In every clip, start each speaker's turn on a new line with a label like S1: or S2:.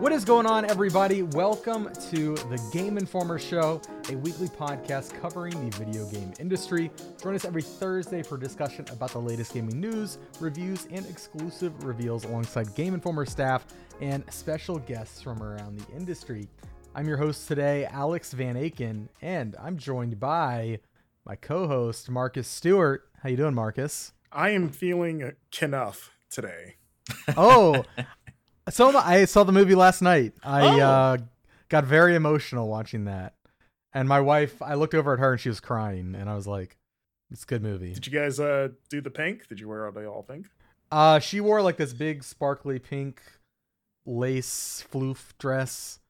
S1: What is going on, everybody? Welcome to the Game Informer Show, a weekly podcast covering the video game industry. Join us every Thursday for discussion about the latest gaming news, reviews, and exclusive reveals alongside Game Informer staff and special guests from around the industry. I'm your host today, Alex Van Aken, and I'm joined by my co-host Marcus Stewart. How you doing, Marcus?
S2: I am feeling Kenough today.
S1: Oh, so I saw the movie last night. I
S2: Oh.
S1: uh, got very emotional watching that, and my wife. I looked over at her and she was crying, and I was like, "It's a good movie."
S2: Did you guys uh do the pink? Did you wear all the all pink?
S1: Uh, she wore like this big sparkly pink lace floof dress,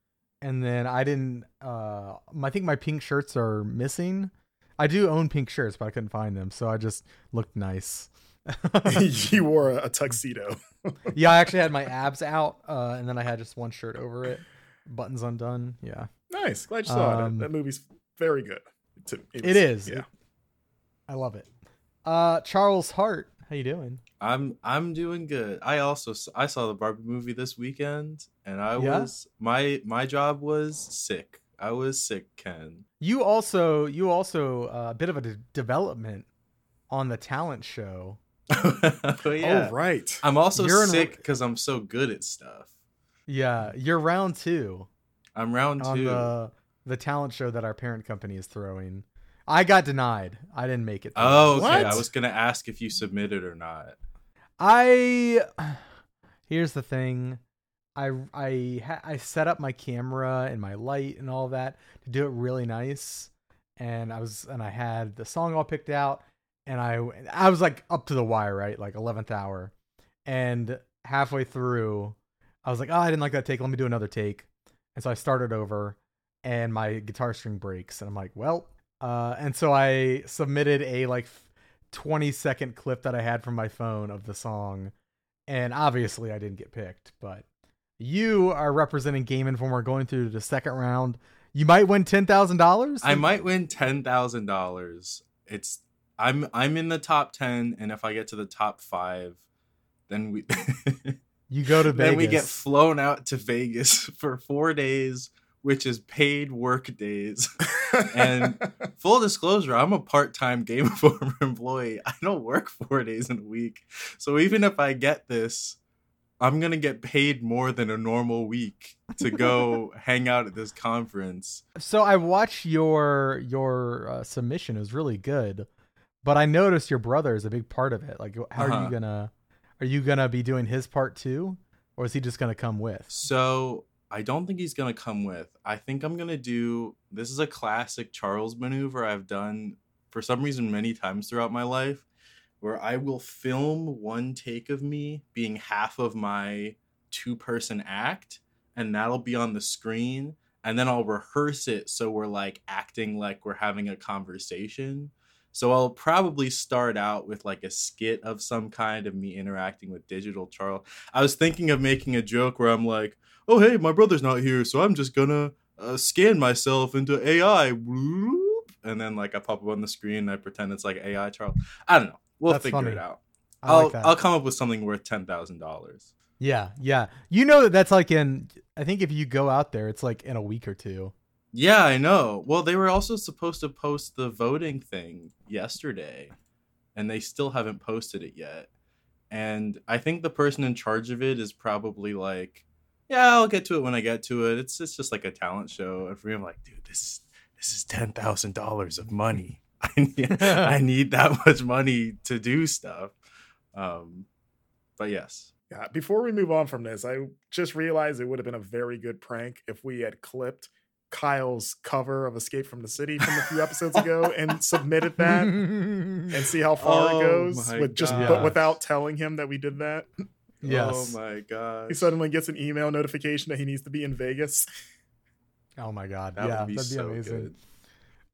S1: and then I didn't. Uh, I think my pink shirts are missing. I do own pink shirts, but I couldn't find them, so I just looked nice.
S2: you wore a, a tuxedo.
S1: yeah, I actually had my abs out, uh, and then I had just one shirt over it, buttons undone. Yeah,
S2: nice. Glad you saw
S1: Um,
S2: it. That movie's very good. To-
S1: it
S2: it's-
S1: is.
S2: Yeah.
S1: I love it. Uh, Charles Harte, how you doing?
S3: I'm I'm doing good. I also I saw the Barbie movie this weekend, and I
S1: Yeah?
S3: was my my job was sick. I was sick, Ken.
S1: You also, you also uh, a bit of a de- development on the talent show.
S3: oh yeah.
S2: Right.
S3: I'm also
S1: You're
S3: sick because I'm so good at stuff.
S1: Yeah, you're round two
S3: I'm round
S1: on
S3: two.
S1: the the talent show that our parent company is throwing. I got denied. I didn't make it. through.
S3: Oh, okay.
S2: What?
S3: I was gonna ask if you submitted or not.
S1: I here's the thing. I I I set up my camera and my light and all that to do it really nice, and I was and I had the song all picked out, and I I was like up to the wire, right, like eleventh hour, and halfway through, I was like, oh, I didn't like that take. Let me do another take, and so I started over, and my guitar string breaks, and I'm like, well, uh, and so I submitted a like 20 second clip that I had from my phone of the song. And obviously I didn't get picked, but you are representing Game Informer going through the second round. You might win $10,000.
S3: I might win ten thousand dollars. It's I'm I'm in the top ten, and if I get to the top five, then we
S1: You go to Vegas.
S3: then we get flown out to Vegas for four days, which is paid work days. And- Full disclosure, I'm a part-time Game Informer employee. I don't work four days in a week. So even if I get this, I'm gonna get paid more than a normal week to go hang out at this conference.
S1: so I watched your your uh, submission. It was really good. But I noticed your brother is a big part of it. Like how are you
S3: Uh-huh.
S1: to are you to be doing his part too or is he just to come with?
S3: So I don't think he's gonna come with. I think I'm gonna do this is a classic Charles maneuver I've done for some reason many times throughout my life, where I will film one take of me being half of my two person act, and that'll be on the screen, and then I'll rehearse it so we're like acting like we're having a conversation. So I'll probably start out with like a skit of some kind of me interacting with digital Charles. I was thinking of making a joke where I'm like, "Oh hey, my brother's not here, so I'm just gonna uh, scan myself into AI," and then like I pop up on the screen and I pretend it's like AI Charles. I don't know. We'll
S1: That's
S3: figure
S1: funny.
S3: it out.
S1: I
S3: I'll
S1: like.
S3: I'll come up with something worth ten thousand dollars.
S1: yeah, yeah. You know that that's like in I think if you go out there it's like in a week or two.
S3: Yeah, I know. Well, they were also supposed to post the voting thing yesterday, and they still haven't posted it yet. And I think the person in charge of it is probably like, "Yeah, I'll get to it when I get to it. It's it's just like a talent show." And for me, I'm like, "Dude, this is this is ten thousand dollars of money. I need, I need that much money to do stuff." Um, but yes,
S2: Yeah, before we move on from this, I just realized it would have been a very good prank if we had clipped Kyle's cover of Escape from the City from a few episodes ago and submitted that and see how far
S3: Oh
S2: it goes with just
S1: gosh.
S2: but without telling him that we did that.
S1: yes.
S3: Oh my god.
S2: He suddenly gets an email notification that he needs to be in Vegas.
S1: Oh my god.
S3: That
S1: yeah,
S3: would be
S1: that'd be
S3: so
S1: amazing.
S3: good.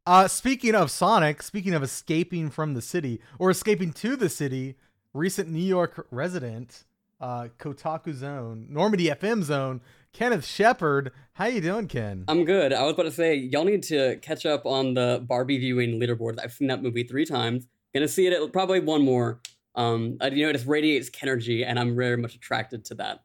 S1: Uh speaking of Sonic, speaking of escaping from the city or escaping to the city, recent New York resident, uh Kotaku Zone, Normandy FM Zone, Kenneth Shepard. How you doing, Ken?
S4: I'm good. I was about to say, y'all need to catch up on the Barbie viewing leaderboard. I've seen that movie three times. Gonna see it probably one more. Um, I, you know, it just radiates Kenergy, and I'm very much attracted to that.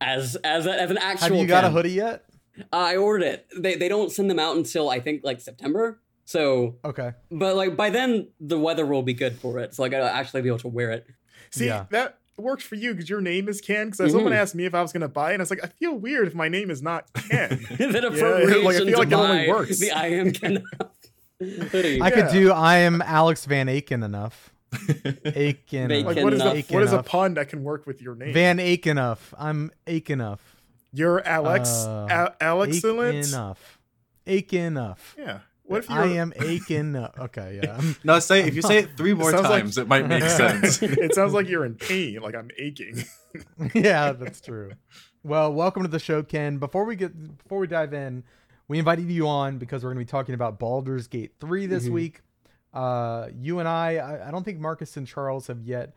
S4: as as a, as an actual.
S1: Have you got a hoodie yet?
S4: Uh, I ordered it. They they don't send them out until I think like September. So,
S1: Okay.
S4: but like by then the weather will be good for it. So like I'll actually be able to wear it.
S2: See,
S1: Yeah.
S2: that works for you because your name is Ken. Because someone
S4: Mhm.
S2: asked me if I was going to buy it, and I was like, I feel weird if my name is not Ken.
S4: Is it
S2: like, I feel like it only works.
S4: the I am Ken hoodie?
S1: I could do. I am Alex Van Aken enough. Aiken.
S4: They
S2: like, what is a what is a pun that can work with your name?
S1: Van Aken enough. I'm Aken enough.
S2: You're Alex,
S1: Uh,
S2: Al- excellent.
S1: enough. Aken enough.
S2: Yeah. What if you're?
S1: I am aching? Okay, yeah. I'm-
S3: no, say if you say it three more
S2: sounds like-
S3: times, it might make sense.
S2: it sounds like you're in pain. Like I'm aching.
S1: yeah, that's true. Well, welcome to the show, Ken. Before we get before we dive in, we invited you on because we're going to be talking about Baldur's Gate 3 this
S4: Mhm.
S1: week. Uh, you and I, I, I don't think Marcus and Charles have yet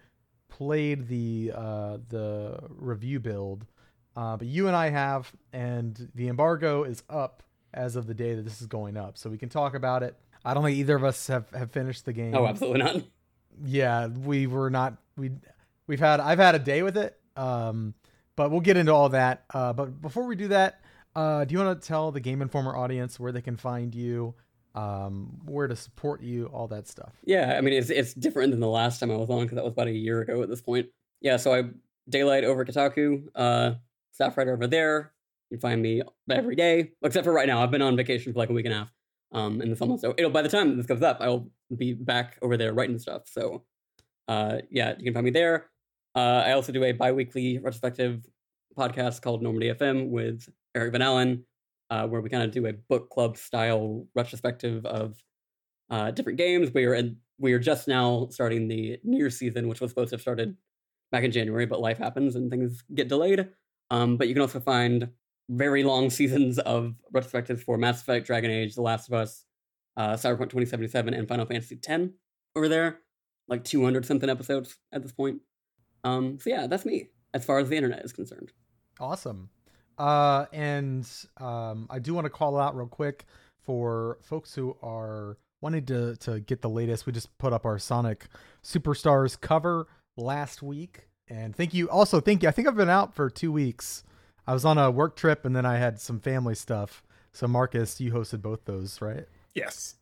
S1: played the uh, the review build, uh, but you and I have, and the embargo is up as of the day that this is going up, so we can talk about it. I don't think either of us have, have finished the game.
S4: Oh, absolutely not.
S1: yeah we were not we we've had i've had a day with it um but we'll get into all that uh but before we do that uh do you want to tell the game informer audience where they can find you um where to support you all that stuff
S4: Yeah, I mean it's it's different than the last time I was on because that was about a year ago at this point. Yeah, so I daylight over Kotaku, uh, staff writer over there. You find me every day, except for right now. I've been on vacation for like a week and a half, um, in the summer. So it'll by the time this comes up, I'll be back over there writing stuff. So, uh, yeah, you can find me there. Uh, I also do a bi-weekly retrospective podcast called Normandy FM with Eric Van Allen, uh, where we kind of do a book club style retrospective of uh, different games. We are in, we are just now starting the NieR season, which was supposed to have started back in January, but life happens and things get delayed. Um, but you can also find very long seasons of retrospectives for Mass Effect, Dragon Age, The Last of Us, uh, Cyberpunk 2077, and Final Fantasy X over there. Like 200 something episodes at this point. Um, so yeah, that's me as far as the internet is concerned.
S1: awesome uh and um i do want to call out real quick for folks who are wanting to to get the latest we just put up our sonic superstars cover last week and thank you also thank you i think i've been out for two weeks i was on a work trip and then i had some family stuff so marcus you hosted both those right
S2: yes.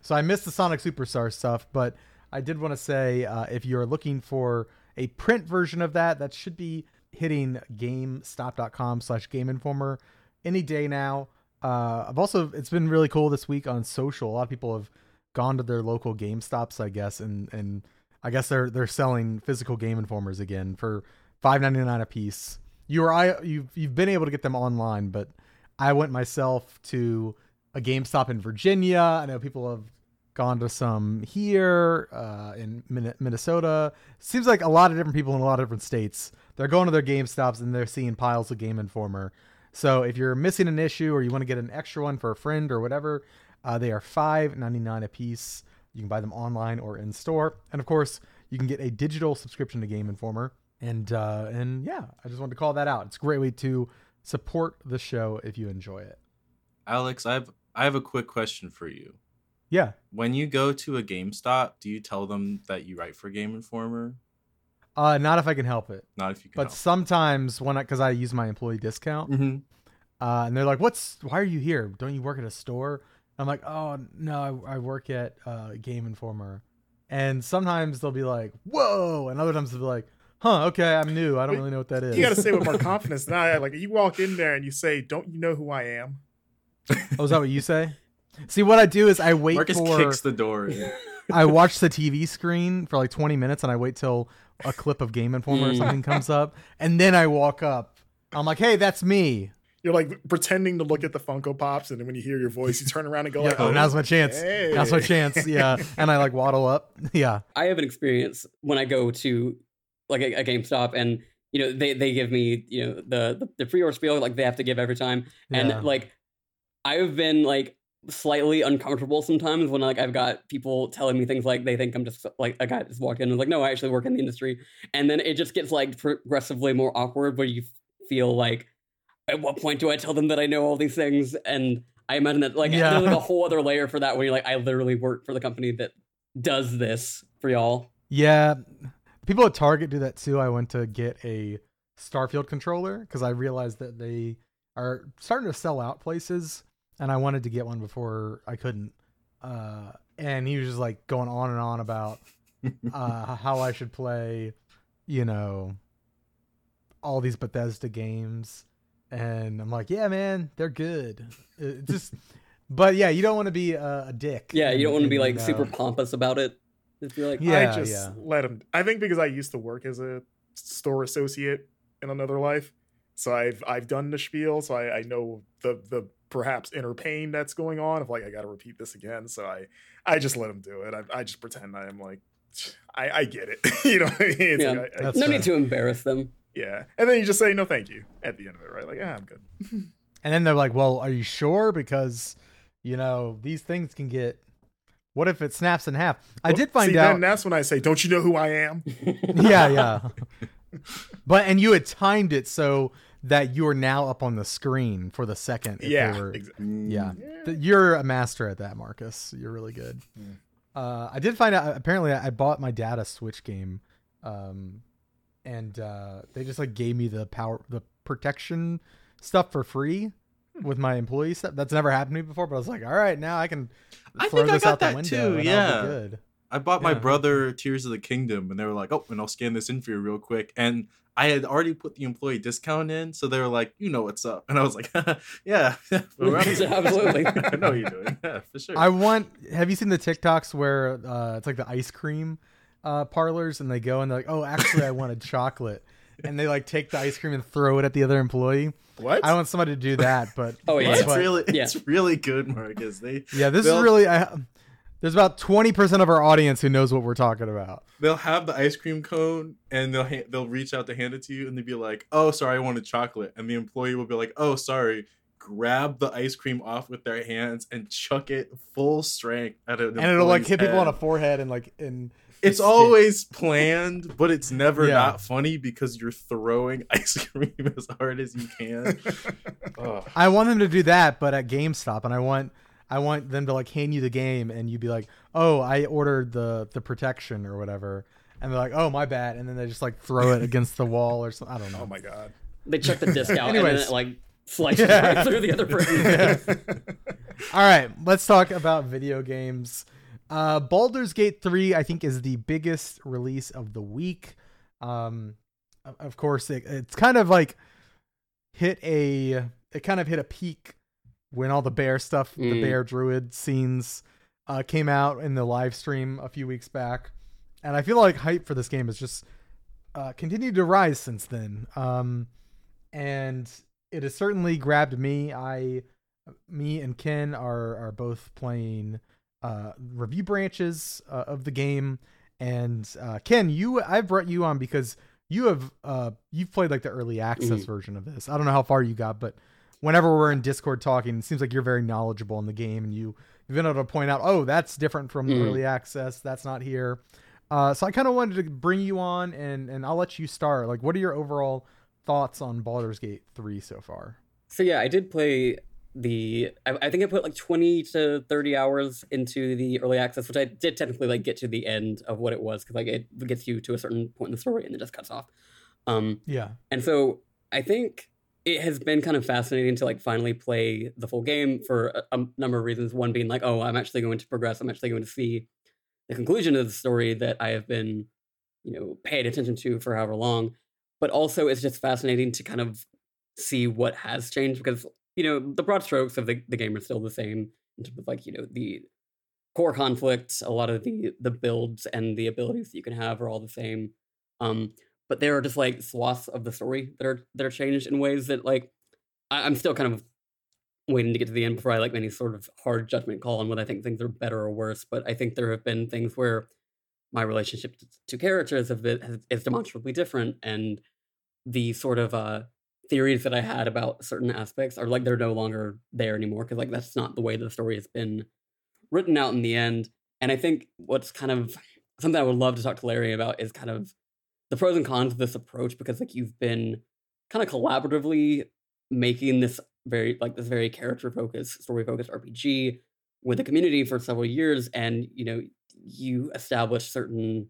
S1: so I missed the Sonic Superstar stuff, but I did want to say uh, if you're looking for a print version of that, that should be hitting GameStop.com slash Game Informer any day now. Uh, I've also it's been really cool this week on social. A lot of people have gone to their local Game Stops, I guess, and and I guess they're they're selling physical Game Informers again for five ninety nine a piece. You or I you've you've been able to get them online, but I went myself to a GameStop in Virginia. I know people have gone to some here uh, in Minnesota. Seems like a lot of different people in a lot of different states. They're going to their GameStops and they're seeing piles of Game Informer. So if you're missing an issue or you want to get an extra one for a friend or whatever, uh, they are five ninety nine a piece. You can buy them online or in store, and of course, you can get a digital subscription to Game Informer. And uh, and yeah, I just wanted to call that out. It's a great way to support the show if you enjoy it.
S3: Alex, I have I have a quick question for you.
S1: Yeah,
S3: When you go to a GameStop, do you tell them that you write for Game Informer?
S1: uh, not if I can help it.
S3: Not if you can.
S1: But sometimes when I, because I use my employee discount,
S3: hmm
S1: uh, and they're like, "What's? Why are you here? Don't you work at a store?" I'm like, "Oh no, I, I work at uh, Game Informer." And sometimes they'll be like, "Whoa," and other times they'll be like, "Huh, okay, I'm new. I don't
S2: Wait,
S1: really know what that is."
S2: You got to say with more confidence than I. Like you walk in there and you say, "Don't you know who I am?"
S1: oh, is that what you say? See, what I do is I wait
S3: Marcus
S1: for
S3: kicks the door. in.
S1: I watch the TV screen for like 20 minutes, and I wait till a clip of Game Informer or
S4: Mm.
S1: something comes up, and then I walk up. I'm like, "Hey, that's me."
S2: You're like pretending to look at the Funko Pops, and then when you hear your voice, you turn around and go,
S1: Yeah,
S2: like,
S1: oh, now's my chance.
S2: Hey.
S1: Now's my chance. Yeah, and I like waddle up. Yeah.
S4: I have an experience when I go to like a, a GameStop and you know they, they give me you know the the, pre-order spiel like they have to give every time and
S1: Yeah.
S4: like I've been like slightly uncomfortable sometimes when like I've got people telling me things like they think I'm just like a guy that just walked in and like no I actually work in the industry and then it just gets like progressively more awkward where you feel like at what point do I tell them that I know all these things and I imagine that like
S1: Yeah.
S4: there's like a whole other layer for that when you're like I literally work for the company that does this for y'all
S1: Yeah. People at Target do that too. I went to get a Starfield controller because I realized that they are starting to sell out places, and I wanted to get one before I couldn't. Uh, and he was just like going on and on about uh, how I should play, you know, all these Bethesda games, and I'm like, yeah, man, they're good. It just, but yeah, you don't want to be a, a dick.
S4: Yeah, you don't want to be like
S1: uh,
S4: super pompous about it. Just be like,
S1: Yeah,
S2: I just
S1: yeah.
S2: let him. I think because I used to work as a store associate in another life, so I've I've done the spiel, so I, I know the the perhaps inner pain that's going on of like I got to repeat this again. So I I just let him do it. I, I just pretend I am like I I get it. you know, what I mean? It's
S4: Yeah.
S2: like, I- I-
S4: no
S1: fair.
S4: need to embarrass them.
S2: yeah, and then you just say no, thank you at the end of it, right? Like, yeah, I'm good.
S1: And then they're like, "Well, are you sure? Because you know these things can get. What if it snaps in half?" I did find
S2: See,
S1: out.
S2: Then that's when I say, don't you know who I am?
S1: yeah, yeah. but and you had timed it so that you are now up on the screen for the second. if
S2: yeah,
S1: were-
S2: exactly.
S1: yeah.
S2: Yeah.
S1: You're a master at that, Marcus. You're really good.
S2: Mm.
S1: Uh, I did find out. Apparently, I bought my dad a Switch game, um, and uh, they just like gave me the power, the protection stuff for free. With my employee stuff. That's never happened to me before. But I was like, all right, now I can
S3: I
S1: throw
S3: think I got
S1: out the
S3: that
S1: window.
S3: too,
S1: and I'll be
S3: yeah.
S1: good.
S3: I bought my
S1: Yeah.
S3: brother Tears of the Kingdom, and they were like, "Oh, and I'll scan this in for you real quick." And I had already put the employee discount in, so they were like, "You know what's up?" And I was like, "Yeah,
S4: Absolutely.
S3: I know you're doing. Yeah, for sure."
S1: I want. Have you seen the TikToks where uh, it's like the ice cream uh, parlors, and they go and they're like, "Oh, actually, I wanted chocolate," and they like take the ice cream and throw it at the other employee.
S2: What?
S1: I want somebody to do that, but
S4: Oh, yeah.
S3: it's
S1: but-
S3: really,
S4: yeah.
S3: it's really good, Marcus. They
S1: yeah, this is really. I, there's about twenty percent of our audience who knows what we're talking about.
S3: they'll have the ice cream cone, and they'll ha- they'll reach out to hand it to you, and they'll be like, "Oh, sorry, I wanted chocolate," and the employee will be like, "Oh, sorry." Grab the ice cream off with their hands and chuck it full strength at an
S1: and it'll like
S3: employee's
S1: hit people on
S3: head.
S1: a forehead and like in.
S3: It's always planned, but it's never
S1: Yeah.
S3: not funny because you're throwing ice cream as hard as you can. Ugh.
S1: I want them to do that, but at GameStop, and I want I want them to like hand you the game, and you'd be like, "Oh, I ordered the the protection or whatever," and they're like, "Oh, my bad," and then they just like throw it against the wall or something. I don't know.
S2: oh my god.
S4: They check the disc out and then it like slices
S1: Yeah.
S4: right through the other person.
S1: All right, let's talk about video games. Uh, Baldur's Gate 3, I think, is the biggest release of the week. Um, of- course, it, it's kind of like hit a it kind of hit a peak when all the bear stuff, the
S4: Mm.
S1: bear druid scenes, uh, came out in the live stream a few weeks back, and I feel like hype for this game has just uh, continued to rise since then. Um, and it has certainly grabbed me. I me and Ken are are both playing uh, review branches uh, of the game, and uh, Ken, you I've brought you on because you have uh, you've played like the early access
S4: Mhm.
S1: version of this. I don't know how far you got, but whenever we're in Discord talking, it seems like you're very knowledgeable in the game, and you you've been able to point out, oh, that's different from
S4: Mhm.
S1: early access. That's not here. Uh, so I kind of wanted to bring you on, and and I'll let you start. Like, what are your overall thoughts on Baldur's Gate three so far?
S4: So yeah, I did play the. I, I think I put like twenty to thirty hours into the early access, which I did technically like get to the end of what it was because like it gets you to a certain point in the story and it just cuts off. Um,
S1: Yeah.
S4: and so I think it has been kind of fascinating to like finally play the full game for a, a number of reasons. One being like, oh, I'm actually going to progress. I'm actually going to see the conclusion of the story that I have been, you know, paid attention to for however long. But also, it's just fascinating to kind of see what has changed because you know the broad strokes of the, the game are still the same in terms of like you know the core conflicts, a lot of the the builds and the abilities that you can have are all the same. Um but there are just like swaths of the story that are that are changed in ways that like I, i'm still kind of waiting to get to the end before i like any sort of hard judgment call on whether i think things are better or worse. But i think there have been things where my relationship to, to characters have been has, is demonstrably different and the sort of uh theories that i had about certain aspects are like they're no longer there anymore because like that's not the way the story has been written out in the end and i think what's kind of something i would love to talk to larian about is kind of the pros and cons of this approach because like you've been kind of collaboratively making this very like this very character focused story focused rpg with the community for several years and you know you establish certain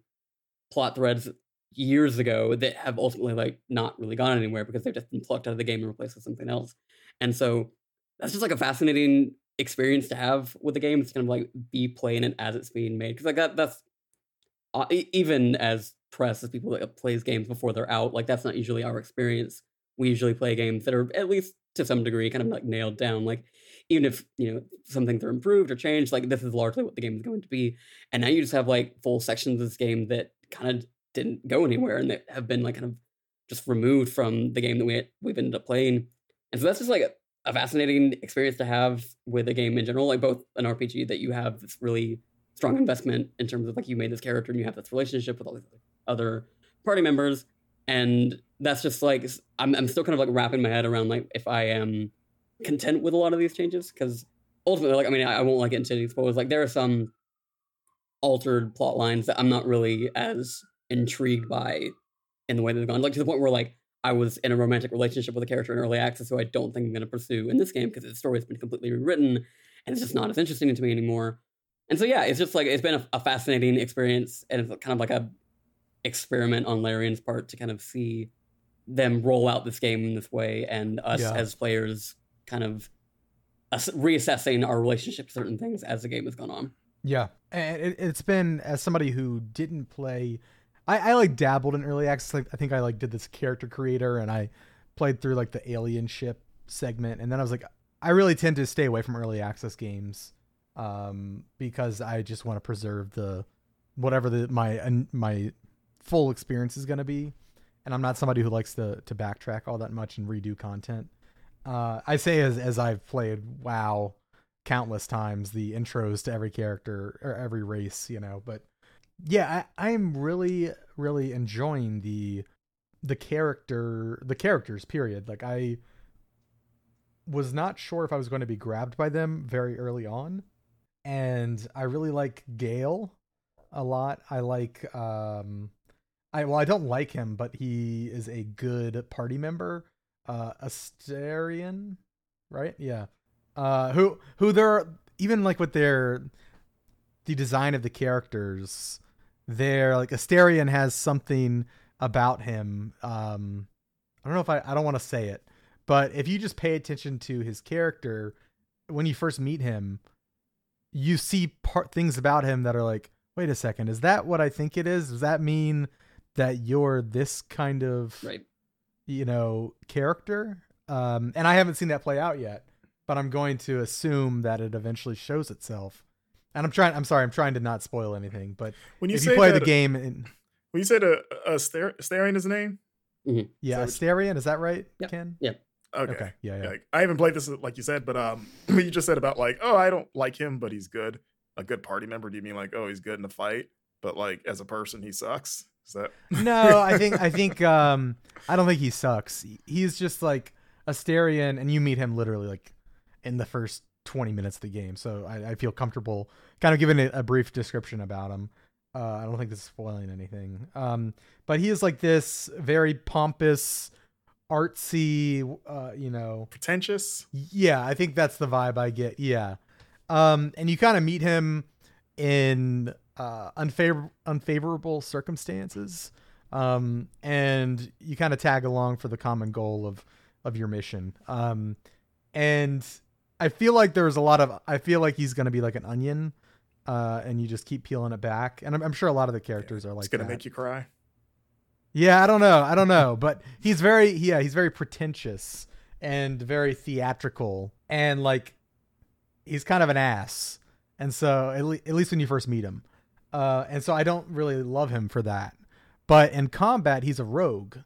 S4: plot threads years ago that have ultimately like not really gone anywhere because they've just been plucked out of the game and replaced with something else. And so that's just like a fascinating experience to have with the game. It's kind of like be playing it as it's being made because like that that's uh, even as press as people that plays games before they're out. Like that's not usually our experience. We usually play games that are at least to some degree kind of like nailed down. Like even if you know some things are improved or changed, like this is largely what the game is going to be. And now you just have like full sections of this game that kind of didn't go anywhere and that have been like kind of just removed from the game that we we've ended up playing. And so that's just like a, a fascinating experience to have with a game in general, like both an RPG that you have this really strong investment in terms of like you made this character and you have this relationship with all these other party members, and that's just like I'm I'm still kind of like wrapping my head around like if I am content with a lot of these changes because ultimately like I mean I, I won't like get into any spoilers like there are some altered plot lines that I'm not really as intrigued by in the way they've gone like to the point where like I was in a romantic relationship with a character in early access who I don't think I'm going to pursue in this game because the story has been completely rewritten and it's just not as interesting to me anymore. And so yeah, it's just like it's been a, a fascinating experience and it's kind of like a experiment on Larian's part to kind of see them roll out this game in this way and us
S1: Yeah.
S4: as players kind of reassessing our relationship to certain things as the game has gone on.
S1: Yeah, and it, it's been as somebody who didn't play. I, I like dabbled in early access. Like I think I like did this character creator, and I played through like the alien ship segment, and then I was like, I really tend to stay away from early access games, um, because I just want to preserve the whatever the my my full experience is going to be, and I'm not somebody who likes to to backtrack all that much and redo content. Uh, I say as as I've played WoW countless times the intros to every character or every race, you know. But yeah, I, I'm really, really enjoying the the character the characters, period. Like I was not sure if I was going to be grabbed by them very early on. And I really like Gale a lot. I like um I well I don't like him, but he is a good party member. Uh Astarion, right? Yeah uh who who they're even like with their the design of the characters they're like astarion has something about him um i don't know if i i don't want to say it but if you just pay attention to his character when you first meet him you see part things about him that are like wait a second is that what i think it is? Does that mean that you're this kind of
S4: Right.
S1: you know character? Um and i haven't seen that play out yet but i'm going to assume that it eventually shows itself and i'm trying i'm sorry i'm trying to not spoil anything but
S2: When you
S1: if
S2: say
S1: you play
S2: that,
S1: the game in,
S2: when you said a, a Star- Starion is the name,
S1: yeah
S2: So-
S1: astarion is that right
S4: Yep.
S1: ken Yeah.
S2: okay.
S1: okay yeah yeah
S2: Like, I haven't played this like you said, but um, you just said about like, oh, I don't like him, but he's good. A good party member? Do you mean like, oh, he's good in the fight, but like as a person, he sucks? Is that
S1: no i think i think um i don't think he sucks he's just like astarion and you meet him literally like in the first 20 minutes of the game so i, I feel comfortable kind of giving a, a brief description about him uh, i don't think this is spoiling anything um but he is like this very pompous artsy uh you know
S2: pretentious?
S1: yeah, I think that's the vibe I get. Yeah. Um and you kind of meet him in uh unfavor- unfavorable circumstances. Um and you kind of tag along for the common goal of of your mission. Um and I feel like there's a lot of I feel like he's going to be like an onion uh and you just keep peeling it back. And I'm, I'm sure a lot of the characters are like
S2: it's gonna
S1: that.
S2: make you cry.
S1: Yeah, I don't know. I don't know, but he's very yeah, he's very pretentious and very theatrical and like he's kind of an ass. And so at, le- at least when you first meet him. Uh and so I don't really love him for that. But in combat he's a rogue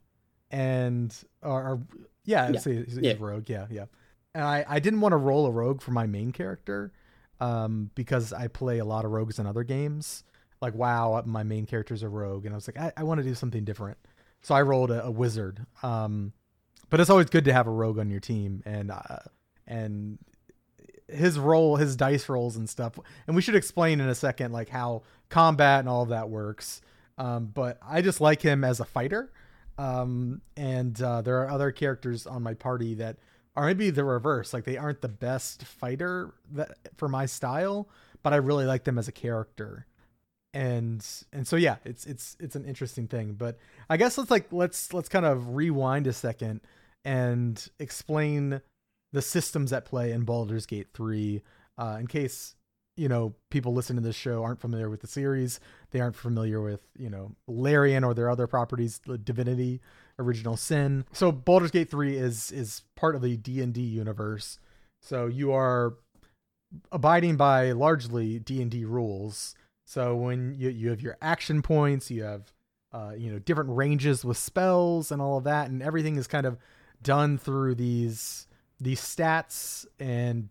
S1: and or, or yeah,
S4: Yeah.
S1: say he's, he's
S4: Yeah.
S1: a rogue. Yeah, yeah. And I I didn't want to roll a rogue for my main character um because I play a lot of rogues in other games. Like wow my main character's a rogue and i was like i, I want to do something different. So i rolled a, a wizard um but it's always good to have a rogue on your team and uh, and his roll his dice rolls and stuff and we should explain in a second like how combat and all of that works. Um but i just like him as a fighter um and uh, there are other characters on my party that are maybe the reverse like they aren't the best fighter that for my style but i really like them as a character and and so yeah, it's it's it's an interesting thing. But I guess let's like let's let's kind of rewind a second and explain the systems at play in Baldur's Gate 3 uh, in case you know people listening to this show aren't familiar with the series they aren't familiar with you know larian or their other properties divinity original sin. So Baldur's Gate 3 is is part of the D&D universe. So you are abiding by largely D&D rules. So when you you have your action points you have uh, you know different ranges with spells and all of that and everything is kind of done through these these stats and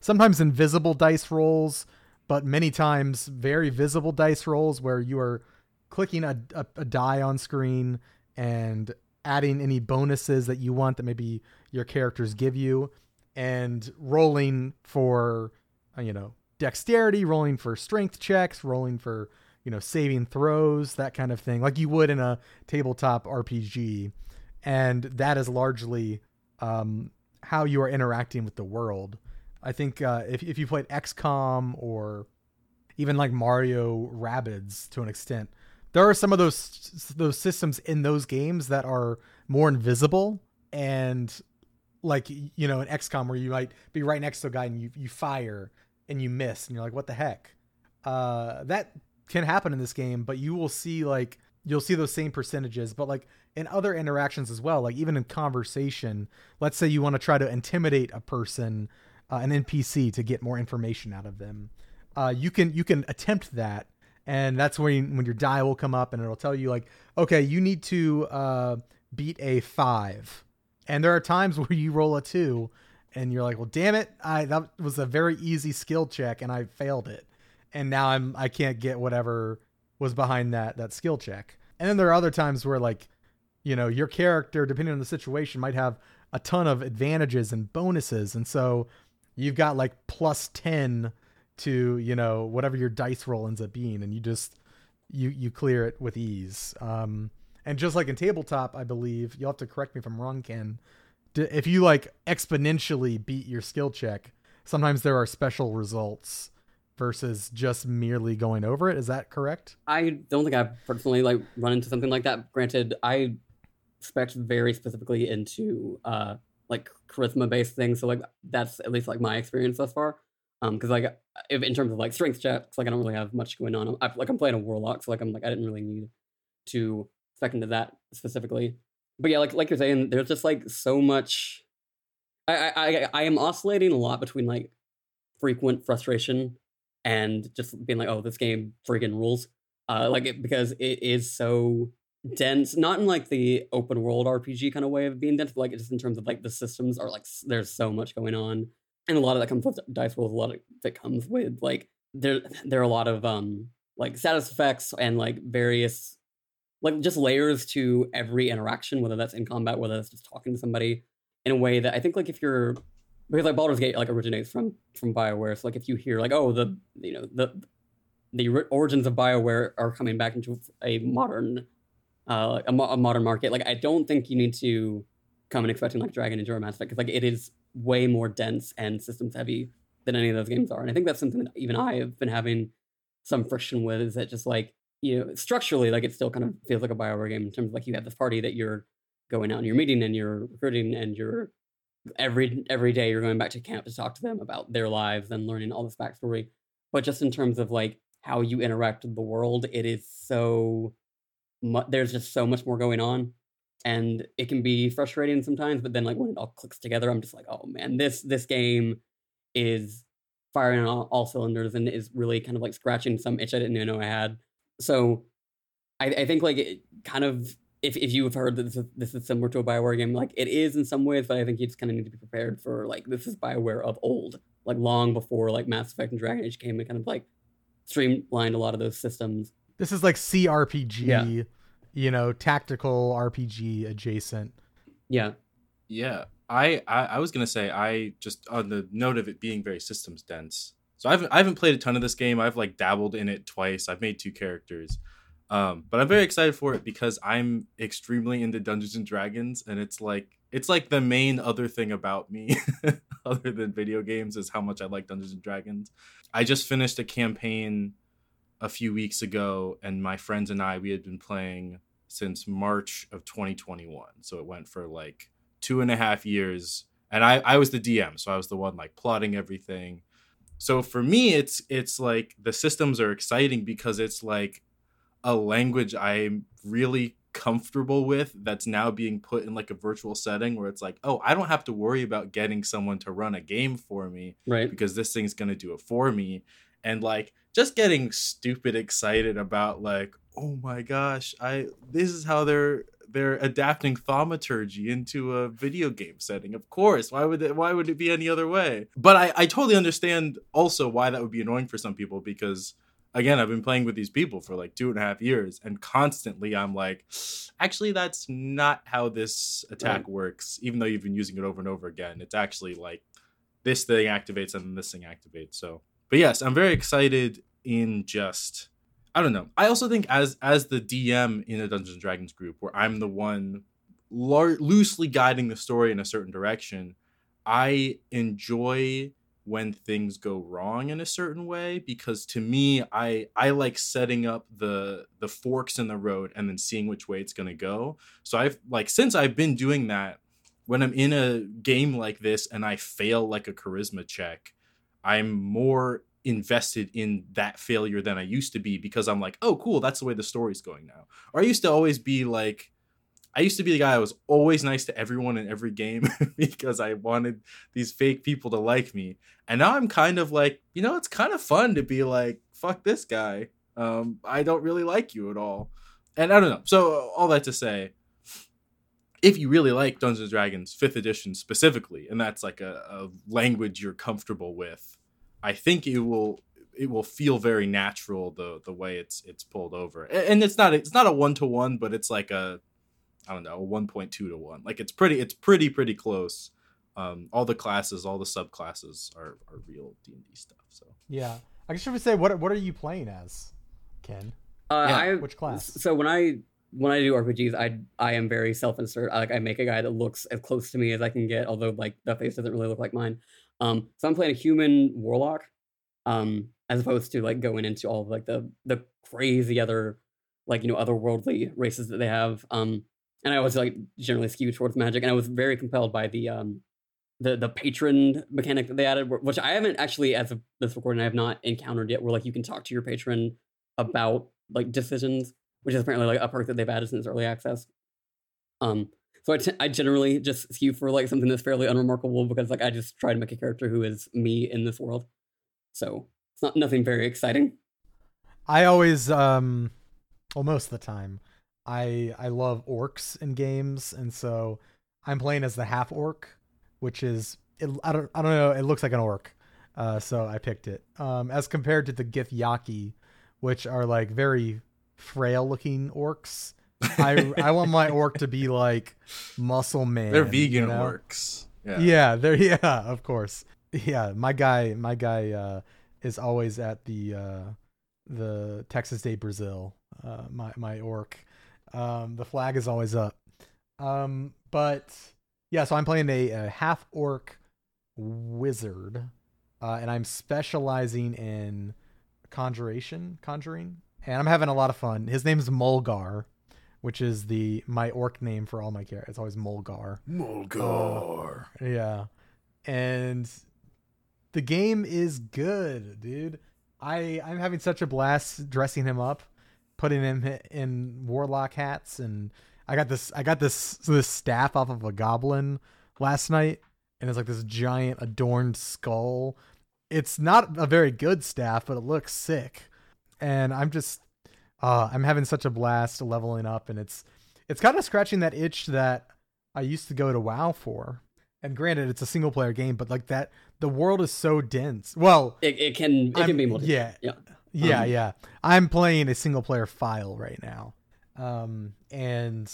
S1: sometimes invisible dice rolls, but many times very visible dice rolls where you are clicking a, a, a, die on screen and adding any bonuses that you want that maybe your characters give you and rolling for uh, you know dexterity rolling for strength checks rolling for you know saving throws that kind of thing like you would in a tabletop rpg and that is largely um, how you are interacting with the world. I think uh, if if you played XCOM or even like Mario Rabbids to an extent, there are some of those those systems in those games that are more invisible and like you know in XCOM where you might be right next to a guy and you you fire and you miss and you're like what the heck. Uh, that can happen in this game, but you will see like you'll see those same percentages, but like in other interactions as well, like even in conversation, let's say you want to try to intimidate a person, uh, an NPC to get more information out of them. Uh, you can you can attempt that, and that's when when your die will come up and it'll tell you like, okay, you need to uh, beat a five, and there are times where you roll a two, and you're like, well, damn it, I that was a very easy skill check and I failed it, and now I'm I can't get whatever was behind that that skill check. And then there are other times where like, you know, your character, depending on the situation, might have a ton of advantages and bonuses, and so you've got like plus ten to you know whatever your dice roll ends up being, and you just you you clear it with ease. Um, and just like in tabletop, I believe you'll have to correct me if I'm wrong, Ken. If you like exponentially beat your skill check, sometimes there are special results versus just merely going over it. Is that correct?
S4: I don't think I've personally like run into something like that. Granted, I spec very specifically into uh like charisma based things, so like that's at least like my experience thus far. Um, because like if in terms of like strength checks, like I don't really have much going on. I, like I'm playing a warlock, so like I'm like I didn't really need to spec into that specifically. But yeah, like like you're saying, there's just like so much. I I I am oscillating a lot between like frequent frustration and just being like, oh, this game freaking rules. Uh, like it because it is so dense, not in like the open world RPG kind of way of being dense, but like just in terms of like the systems are like there's so much going on, and a lot of that comes with dice rolls. A lot of that comes with like there there are a lot of um like status effects and like various like just layers to every interaction, whether that's in combat, whether that's just talking to somebody in a way that I think like if you're because like Baldur's Gate like originates from from Bioware. So like if you hear like oh the you know the the origins of Bioware are coming back into a modern uh a, a modern market, like I don't think you need to come and expecting like Dragon Age or Mass Effect because like it is way more dense and systems heavy than any of those games are. And I think that's something that even I have been having some friction with is that just like you know structurally like it still kind of feels like a Bioware game in terms of like you have this party that you're going out and you're meeting and you're recruiting and you're every every day you're going back to camp to talk to them about their lives and learning all this backstory. But just in terms of like how you interact with the world, it is so mu- there's just so much more going on, and it can be frustrating sometimes. But then like when it all clicks together, I'm just like, oh man, this this game is firing on all, all cylinders and is really kind of like scratching some itch I didn't even know I had. So I, I think like it kind of if, if you've heard that this is, this is similar to a Bioware game, like it is in some ways, but I think you just kind of need to be prepared for like this is Bioware of old, like long before like Mass Effect and Dragon Age came and kind of like streamlined a lot of those systems.
S1: This is like CRPG, yeah. You know, tactical RPG adjacent.
S4: Yeah.
S3: Yeah. I, I, I was gonna say I just on the note of it being very systems dense. So I haven't I haven't played a ton of this game. I've like dabbled in it twice. I've made two characters. Um, but I'm very excited for it because I'm extremely into Dungeons and Dragons, and it's like it's like the main other thing about me, other than video games, is how much I like Dungeons and Dragons. I just finished a campaign a few weeks ago, and my friends and I we had been playing since March of 2021. So it went for like two and a half years, and I I was the DM, so I was the one like plotting everything. So for me, it's it's like the systems are exciting because it's like a language I'm really comfortable with that's now being put in like a virtual setting where it's like, oh, I don't have to worry about getting someone to run a game for me
S4: Right.
S3: because this thing's gonna do it for me. And like just getting stupid excited about like, oh my gosh, I this is how they're they're adapting thaumaturgy into a video game setting. Of course, why would it why would it be any other way? But I, I totally understand also why that would be annoying for some people because again, I've been playing with these people for like two and a half years, and constantly I'm like, actually, that's not how this attack
S4: Right.
S3: works. Even though you've been using it over and over again, it's actually like this thing activates and then this thing activates. So, but yes, I'm very excited in just I don't know. I also think as as the DM in a Dungeons and Dragons group, where I'm the one lar- loosely guiding the story in a certain direction, I enjoy when things go wrong in a certain way because to me i i like setting up the the forks in the road and then seeing which way it's going to go so i've like since i've been doing that when i'm in a game like this and i fail like a charisma check i'm more invested in that failure than i used to be because i'm like oh cool that's the way the story's going now or i used to always be like I used to be the guy that was always nice to everyone in every game because I wanted these fake people to like me. And now I'm kind of like, you know, it's kind of fun to be like, fuck this guy. Um, I don't really like you at all. And I don't know. So all that to say, if you really like Dungeons and Dragons 5th edition specifically, and that's like a, a language you're comfortable with, I think it will it will feel very natural the the way it's it's pulled over. And it's not it's not a one to one, but it's like a I don't know, a 1.2 to 1. Like it's pretty it's pretty pretty close. Um all the classes, all the subclasses are are real D&D stuff. So
S1: Yeah. I guess I should say what what are you playing as, Ken?
S4: Uh,
S3: Yeah,
S4: I,
S1: which class?
S4: So when I when I do RPGs, I I am very self insert. I, like I make a guy that looks as close to me as I can get, although like the face doesn't really look like mine. Um, so I'm playing a human warlock, um, as opposed to like going into all of like the the crazy other like you know otherworldly races that they have. Um, and I was like generally skewed towards magic, and I was very compelled by the um the the patron mechanic that they added, which I haven't actually as of this recording I have not encountered yet. Where like you can talk to your patron about like decisions, which is apparently like a perk that they've added since early access. Um, so I, t- I generally just skew for like something that's fairly unremarkable because like I just try to make a character who is me in this world. So it's not nothing very exciting.
S1: I always um well most of the time I I love orcs in games and so I'm playing as the half orc which is it, I don't I don't know it looks like an orc. Uh so I picked it. Um as compared to the Githyanki which are like very frail looking orcs. I I want my orc to be like muscle man.
S3: they're
S1: you
S3: vegan
S1: know?
S3: orcs. Yeah.
S1: Yeah, they're yeah, of course. Yeah, my guy, my guy uh, is always at the uh, the Texas de Brazil. Uh, my my orc, um, the flag is always up. Um, but yeah, so I'm playing a, a half orc wizard, uh, and I'm specializing in conjuration, conjuring, and I'm having a lot of fun. His name's Mulgar, which is the my orc name for all my characters. It's always Mulgar.
S2: Mulgar.
S1: Uh, yeah. And the game is good, dude. I I'm having such a blast dressing him up, putting him in warlock hats and I got this I got this this staff off of a goblin last night and it's like this giant adorned skull. It's not a very good staff, but it looks sick. And I'm just uh I'm having such a blast leveling up and it's it's kind of scratching that itch that I used to go to WoW for. And granted, it's a single player game, but like that, the world is so dense. Well,
S4: It, it can it
S1: I'm-
S4: can be multi.
S1: yeah,
S4: yeah.
S1: yeah,
S4: Um,
S1: yeah. I'm playing a single player file right now, um, and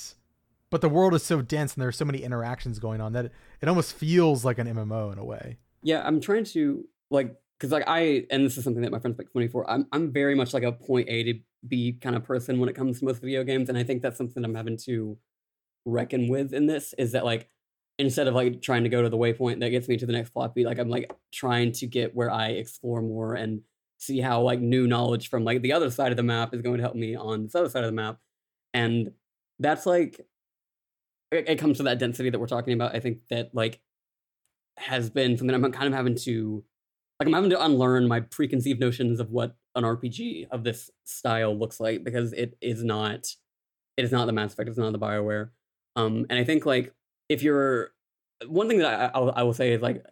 S1: but the world is so dense and there are so many interactions going on that it, it almost feels like an MMO in a way.
S4: Yeah, I'm trying to like because like I and this is something that my friends me for. I'm I'm very much like a point A to B kind of person when it comes to most video games, and I think that's something I'm having to reckon with in this. Is that like instead of like trying to go to the waypoint that gets me to the next plot beat, like I'm like trying to get where I explore more and see how like new knowledge from like the other side of the map is going to help me on this other side of the map. And that's like it, it comes to that density that we're talking about. I think that like has been something I'm kind of having to like I'm having to unlearn my preconceived notions of what an RPG of this style looks like because it is not it is not the Mass Effect, it's not the Bioware. Um, and I think like if you're one thing that I, I, will, I will say is like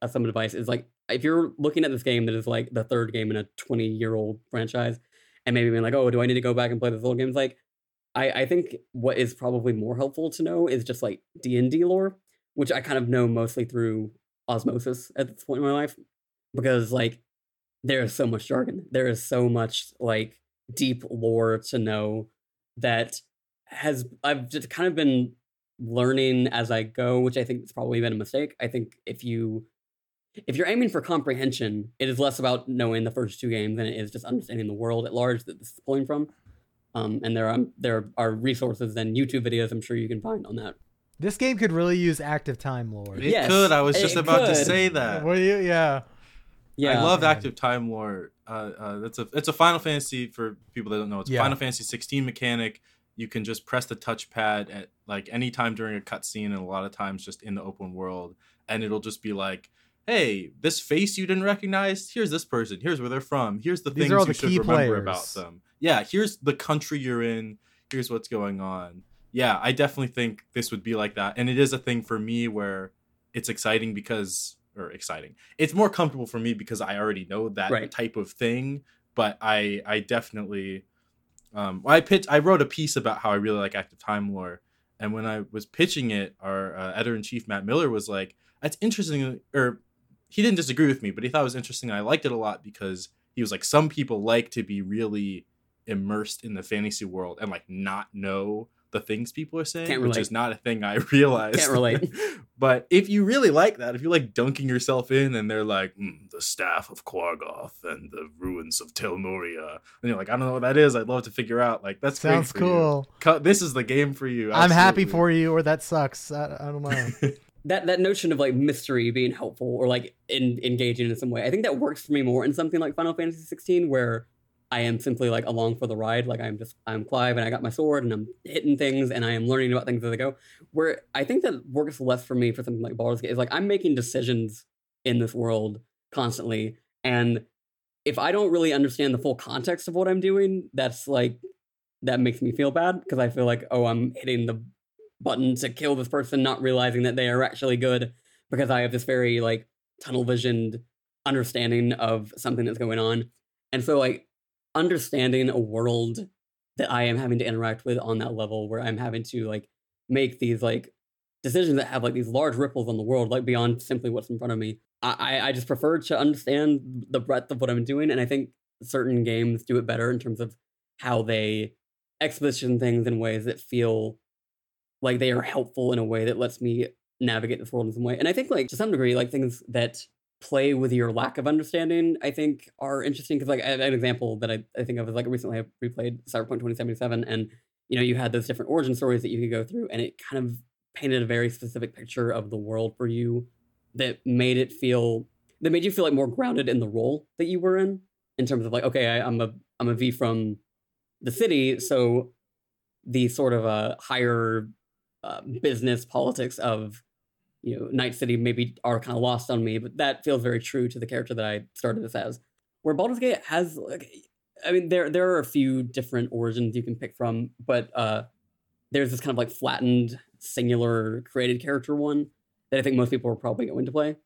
S4: a some advice is like if you're looking at this game that is like the third game in a 20 year old franchise and maybe being like oh do I need to go back and play this old game? It's like I, I think what is probably more helpful to know is just like D and D lore, which I kind of know mostly through osmosis at this point in my life, because like there is so much jargon, there is so much like deep lore to know that has I've just kind of been learning as I go, which I think has probably been a mistake. I think if you if you're aiming for comprehension, it is less about knowing the first two games than it is just understanding the world at large that this is pulling from. Um, and there are there are resources and YouTube videos I'm sure you can find on that.
S1: This game could really use active time lore.
S3: It
S4: Yes,
S3: could. I was just
S4: it
S3: about to say that.
S1: What do you? Yeah.
S4: Yeah,
S3: I love
S1: man.
S3: active time lore. Uh, uh, that's a it's a Final Fantasy for people that don't know. It's a Final Fantasy 16 mechanic. You can just press the touchpad at like any time during a cutscene, and a lot of times just in the open world, and it'll just be like, "Hey, this face you didn't recognize. Here's this person. Here's where they're from. Here's the
S1: These
S3: things you
S1: the
S3: should
S1: key
S3: remember about them. Yeah, here's the country you're in. Here's what's going on. Yeah, I definitely think this would be like that, and it is a thing for me where it's exciting because or exciting. It's more comfortable for me because I already know that
S4: Right.
S3: type of thing. But I I definitely um I pitched I wrote a piece about how I really like active time lore. And when I was pitching it, our uh, editor in chief Matt Miller was like, "That's interesting." Or he didn't disagree with me, but he thought it was interesting. I liked it a lot because he was like, "Some people like to be really immersed in the fantasy world and like not know the things people are saying, which is not a thing I realized.
S4: Can't relate.
S3: but if you really like that, if you like dunking yourself in and they're like, "Mm, the staff of Quargoth and the ruins of Telnuria, and you're like, I don't know what that is. I'd love to figure out. Like, that's
S1: Sounds
S3: for you.
S1: cool.
S3: Co- This is the game for you.
S1: I'm happy for you, or that sucks. I, I don't know.
S4: that that notion of like mystery being helpful or like in, engaging in some way. I think that works for me more in something like Final Fantasy 16 where I am simply like along for the ride. Like I'm just I'm Clive and I got my sword and I'm hitting things and I am learning about things as I go. Where I think that works less for me for something like Baldur's Gate is like I'm making decisions in this world constantly and if I don't really understand the full context of what I'm doing, that's like that makes me feel bad because I feel like oh I'm hitting the button to kill this person, not realizing that they are actually good because I have this very like tunnel visioned understanding of something that's going on. And so like understanding a world that I am having to interact with on that level where I'm having to like make these like decisions that have like these large ripples on the world, like beyond simply what's in front of me. I, I- just prefer to understand the breadth of what I'm doing. And I think certain games do it better in terms of how they exposition things in ways that feel like they are helpful in a way that lets me navigate this world in some way. And I think like to some degree, like things that play with your lack of understanding, I think are interesting. Cause like an example that I, I think of is like recently I replayed Cyberpunk 2077 and you know, you had those different origin stories that you could go through and it kind of painted a very specific picture of the world for you that made it feel that made you feel like more grounded in the role that you were in in terms of like okay I, i'm a i'm a v from the city so the sort of uh, higher uh, business politics of you know night city maybe are kind of lost on me but that feels very true to the character that i started this as where Baldur's Gate has like I mean there there are a few different origins you can pick from, but uh there's this kind of like flattened singular created character one that I think most people are probably going to play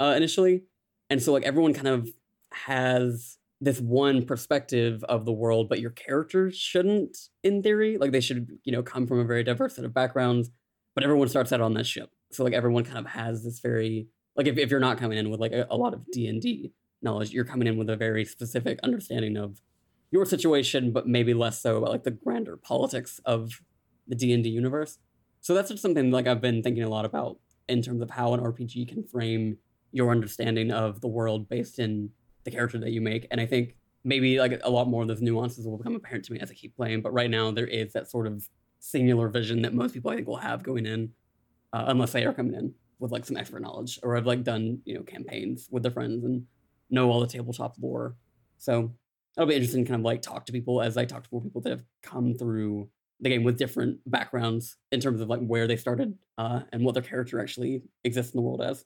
S4: uh initially. And so like everyone kind of has this one perspective of the world, but your characters shouldn't in theory. Like they should, you know, come from a very diverse set of backgrounds, but everyone starts out on that ship. So like everyone kind of has this very like if, if you're not coming in with like a, a lot of D&D knowledge, you're coming in with a very specific understanding of your situation, but maybe less so about like the grander politics of the D&D universe. So that's just something like I've been thinking a lot about in terms of how an RPG can frame your understanding of the world based in the character that you make. And I think maybe like a lot more of those nuances will become apparent to me as I keep playing. But right now there is that sort of singular vision that most people I think will have going in, uh, unless they are coming in with like some expert knowledge or have like done you know campaigns with their friends and know all the tabletop lore So it'll be interesting to kind of like talk to people as I talk to more people that have come through the game with different backgrounds in terms of like where they started uh, and what their character actually exists in the world as.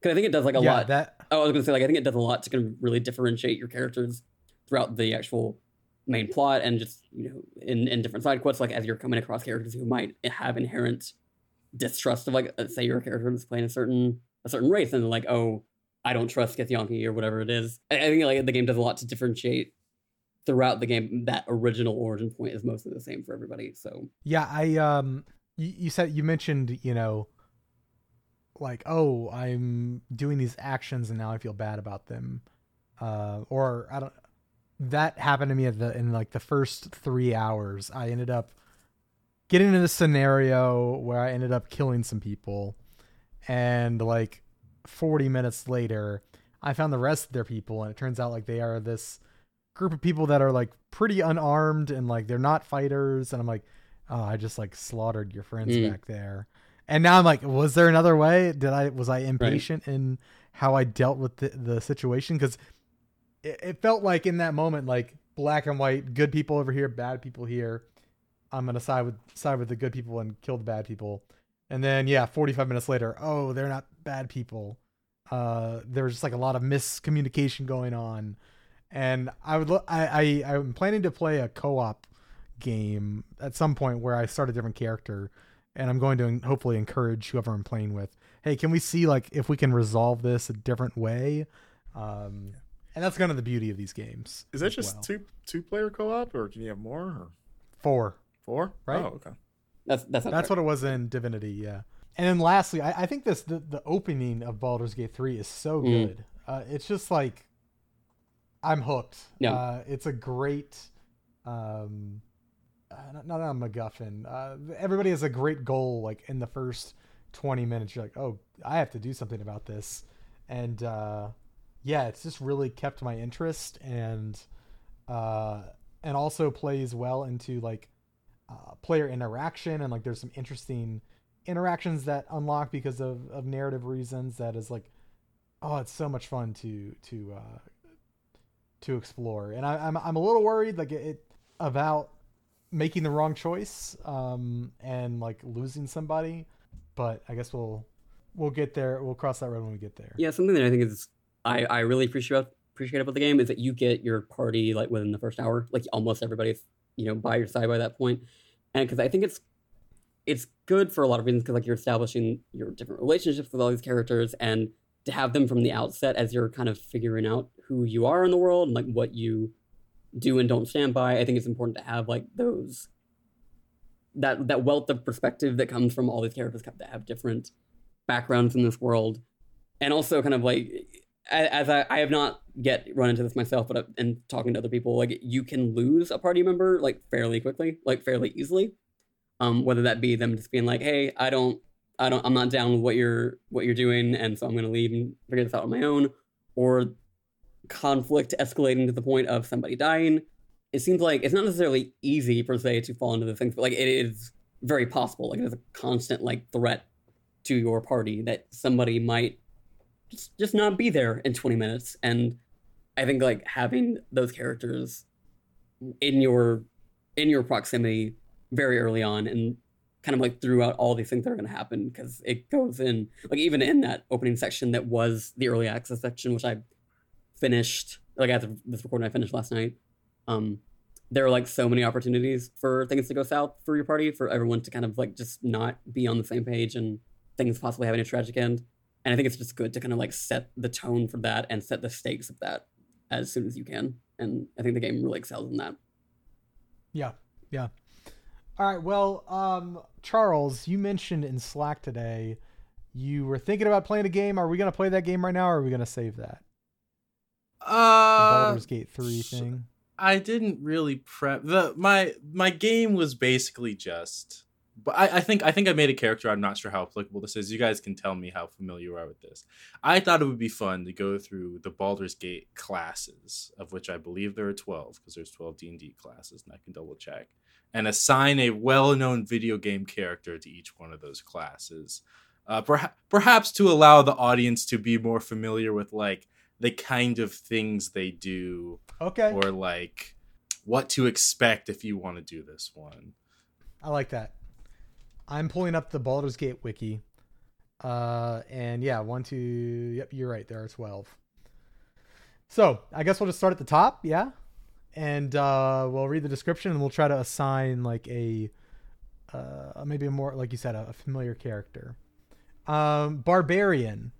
S4: Because I think it does like a
S1: yeah,
S4: lot.
S1: that
S4: Oh, I was gonna say like I think it does a lot to kind of really differentiate your characters throughout the actual main plot and just you know in, in different side quests like as you're coming across characters who might have inherent distrust of like uh, say you're a character that's playing a certain a certain race and like oh I don't trust Githyanki or whatever it is. I, think like the game does a lot to differentiate throughout the game. That original origin point is mostly the same for everybody. So
S1: Yeah, I um you, you said you mentioned, you know, like, oh, I'm doing these actions and now I feel bad about them. Uh or I don't that happened to me at the in like the first 3 hours. I ended up getting into this scenario where I ended up killing some people and like 40 minutes later, I found the rest of their people and it turns out like they are this group of people that are like pretty unarmed and like they're not fighters and I'm like oh, I just like slaughtered your friends
S4: Mm.
S1: back there. And now I'm like, was there another way? Did I was I impatient in how I dealt with the, the situation? Because it, it felt like in that moment, like black and white, good people over here, bad people here. I'm gonna side with side with the good people and kill the bad people. And then yeah, 45 minutes later, oh, they're not bad people. Uh, there's just like a lot of miscommunication going on, and I would lo- I, I I'm planning to play a co-op game at some point where I start a different character, and I'm going to hopefully encourage whoever I'm playing with. Hey, can we see like if we can resolve this a different way? Um, and that's kind of the beauty of these games.
S2: Is that just
S1: well.
S2: two two player co op, or can you have more? Or
S1: four?
S2: Four?
S1: Right.
S2: Oh, okay.
S4: that's that's
S1: That's
S4: fair.
S1: what it was in Divinity, yeah. And then lastly, I, I think this the, the opening of Baldur's Gate three is so
S4: Mm.
S1: good. Uh, it's just like I'm hooked.
S4: Yeah.
S1: Uh, it's a great, um, uh, not, not a MacGuffin. Uh, everybody has a great goal. Like in the first twenty minutes, you're like, oh, I have to do something about this, and uh, yeah, it's just really kept my interest and uh, and also plays well into like uh, player interaction and like there's some interesting interactions that unlock because of, of narrative reasons that is like oh it's so much fun to to uh to explore. And I, I'm, I'm a little worried like it, about making the wrong choice um and like losing somebody. But i guess we'll we'll get there. We'll cross that road when we get there.
S4: Yeah, something that I think is I I really appreciate about appreciate about the game is that you get your party like within the first hour, like almost everybody's you know by your side by that point, and because I think it's it's good for a lot of reasons because like you're establishing your different relationships with all these characters and to have them from the outset as you're kind of figuring out who you are in the world and like what you do and don't stand by. I think it's important to have like those that that wealth of perspective that comes from all these characters that have different backgrounds in this world and also kind of like as I, I have not yet run into this myself but in talking to other people like you can lose a party member like fairly quickly like fairly easily. Um whether that be them just being like hey i don't i don't i'm not down with what you're what you're doing and so i'm going to leave and figure this out on my own or conflict escalating to the point of somebody dying. It seems like it's not necessarily easy per se to fall into the things but like it is very possible. Like is a constant like threat to your party that somebody might just just not be there in 20 minutes. And i think like having those characters in your in your proximity very early on and kind of like throughout all these things that are going to happen because it goes in like even in that opening section that was the early access section which i finished like of this recording i finished last night um there are like so many opportunities for things to go south for your party for everyone to kind of like just not be on the same page and things possibly having a tragic end and I think it's just good to kind of like set the tone for that and set the stakes of that as soon as you can. And I think the game really excels in that.
S1: Yeah, yeah. All right. Well, um, Charles, you mentioned in Slack today you were thinking about playing a game. Are we gonna play that game right now, or are we gonna save that? The
S3: Uh,
S1: Baldur's Gate three
S3: so-
S1: thing.
S3: I didn't really prep the my my game was basically just but I, I think I think I made a character. I'm not sure how applicable this is. You guys can tell me how familiar you are with this. I thought it would be fun to go through the Baldur's Gate classes, of which I believe there are 12, because there's 12 D&D classes, and I can double check, and assign a well-known video game character to each one of those classes. Uh, perha- perhaps to allow the audience to be more familiar with like the kind of things they do
S1: Okay.
S3: or like what to expect if you want to do this one.
S1: I like that. I'm pulling up the Baldur's Gate wiki. Uh, and yeah, one, two. Yep, you're right. There are twelve. So I guess we'll just start at the top, yeah, and uh, we'll read the description and we'll try to assign like a, uh, maybe a more like you said, a, a familiar character. Um, barbarian.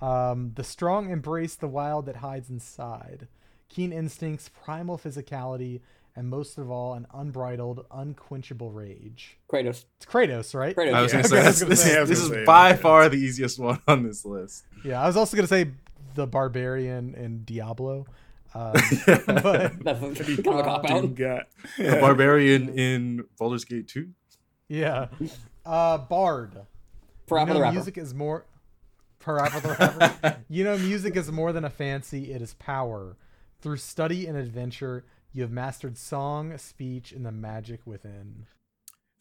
S1: Um, the strong embrace the wild that hides inside. Keen instincts, primal physicality, and most of all, an unbridled, unquenchable rage.
S4: Kratos.
S1: It's Kratos, right?
S4: Kratos.
S3: I was gonna say
S1: Okay, I was
S3: this, this,
S1: say,
S3: this is by
S2: yeah.
S3: far the easiest one on this list.
S1: Yeah, I was also gonna say the barbarian in Diablo. Um, but
S4: That's a, kind of a cop
S2: Doom
S4: out.
S2: got
S3: the barbarian in Baldur's Gate 2.
S1: yeah, uh, bard.
S4: Parappa
S1: you
S4: the
S1: know,
S4: Rapper.
S1: music is more. Parappa the rapper. you know, music is more than a fancy; it is power. Through study and adventure, you have mastered song, speech, and the magic within.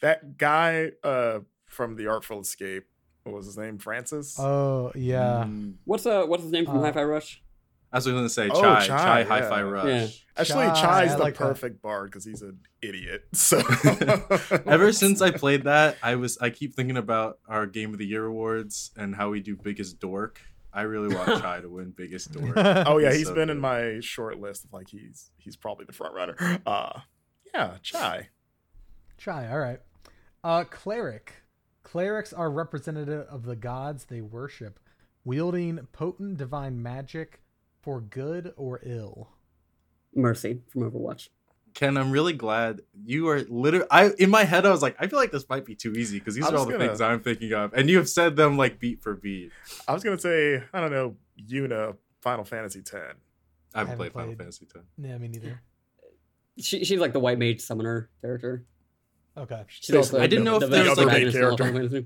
S2: that guy uh from the Artful Escape. What was his name? Francis.
S1: Oh yeah,
S3: Mm,
S4: What's uh what's his name from
S1: Uh,
S4: Hi-Fi Rush?
S3: I was gonna say
S2: Oh,
S3: Chai,
S2: Chai,
S3: Chai,
S2: yeah.
S3: Hi-Fi Rush.
S4: Yeah.
S2: Actually,
S1: Chai,
S2: Chai's
S1: I
S2: the
S1: like that.
S2: perfect bard because he's an idiot. So
S3: Ever since I played that, I was I keep thinking about our Game of the Year awards and how we do biggest dork. I really want Chai to win biggest door.
S2: Oh yeah,
S3: He's
S2: he's
S3: so
S2: been in my short list of like he's he's probably the front runner. Uh yeah, Chai.
S1: Try, all right. Uh, cleric. Clerics are representative of the gods they worship, wielding potent divine magic for good or ill.
S4: Mercy from Overwatch.
S3: Ken, I'm really glad you are literally. I in my head, I was like, I feel like this might be too easy because these
S2: I
S3: are all the
S2: gonna-
S3: things I'm thinking of, and you have said them like beat for beat.
S2: I was gonna say, I don't know, Yuna, uh, Final Fantasy X.
S3: I haven't,
S1: haven't
S3: played, Final. Fantasy X.
S1: Yeah, me neither.
S4: She, she's like the white mage summoner character.
S1: Okay.
S4: She's also
S3: I didn't know
S4: the
S3: if there
S4: best
S3: was, like,
S4: protagonist
S2: a
S4: in all
S2: character.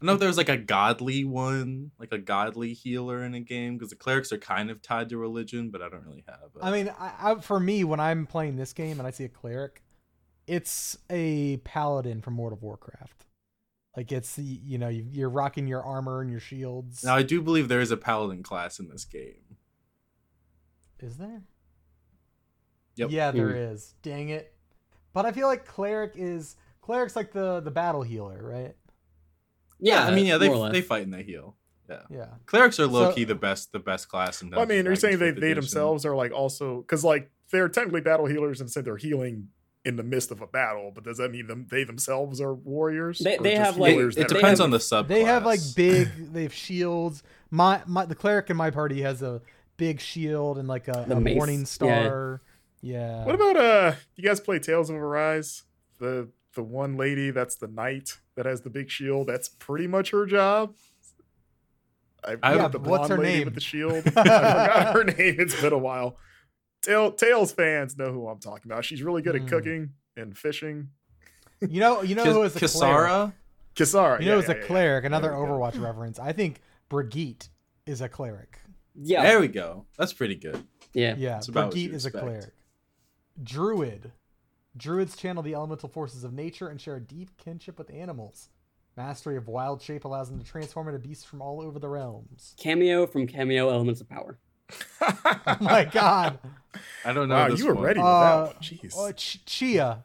S4: Final Fantasy.
S3: I don't know if there was like a godly one, like a godly healer in a game, because the clerics are kind of tied to religion, but I don't really have. a-
S1: I mean, I, I, for me, when I'm playing this game and I see a cleric, it's a paladin from World of Warcraft. Like it's you know you, you're rocking your armor and your shields.
S3: now I do believe there is a paladin class in this game.
S1: Is there?
S3: Yep.
S1: Yeah, there
S4: Hmm.
S1: is. Dang it! But I feel like cleric is cleric's like the the battle healer, right?
S3: Yeah, I mean, yeah, they
S4: more or less.
S3: they fight and they heal. Yeah,
S1: Yeah.
S3: cleric's are low
S1: So-
S3: key the best the best class in.
S2: Well, I mean, are you
S3: and
S2: saying they, they themselves are like also because like they're technically battle healers and said they're healing in the midst of a battle, but does that mean them they themselves are warriors?
S4: They- they have, like-
S2: healers
S3: It, it depends
S4: have-
S3: on the sub.
S1: They have like big. They have shields. My my the cleric in my party has a big shield and like a, a
S4: mace,
S1: morning
S4: yeah.
S1: star. Yeah.
S2: What about uh? You guys play Tales of Arise? The the one lady that's the knight that has the big shield. That's pretty much her job. I,
S3: I-
S2: yeah,
S3: Yeah,
S2: the
S1: what's
S2: blonde
S1: her
S2: lady
S1: name?
S2: with the shield. I forgot her name. It's been a while. Tail, Tales fans know who I'm talking about. She's really good at hmm. cooking and fishing.
S1: You know. You know who is a cleric?
S3: Kisara.
S2: Kisara.
S1: You know
S2: yeah,
S1: who's
S2: yeah,
S1: a
S2: yeah.
S1: cleric? Another
S2: There go.
S1: Overwatch reference. I think Brigitte is a cleric.
S4: Yeah,
S3: There we go. That's pretty good.
S4: yeah.
S1: Yeah,
S3: It's about what
S1: Brigitte
S3: you
S1: is a cleric. Druid. Druids channel the elemental forces of nature and share a deep kinship with animals. Mastery of wild shape allows them to transform into beasts from all over the realms.
S4: Kameo from Kameo Elements of Power.
S1: Oh my god.
S3: I don't know.
S2: Wow,
S3: this
S2: you were
S3: one.
S2: ready with
S1: Uh,
S2: that one. Jeez.
S1: Oh, Ch- Tchia.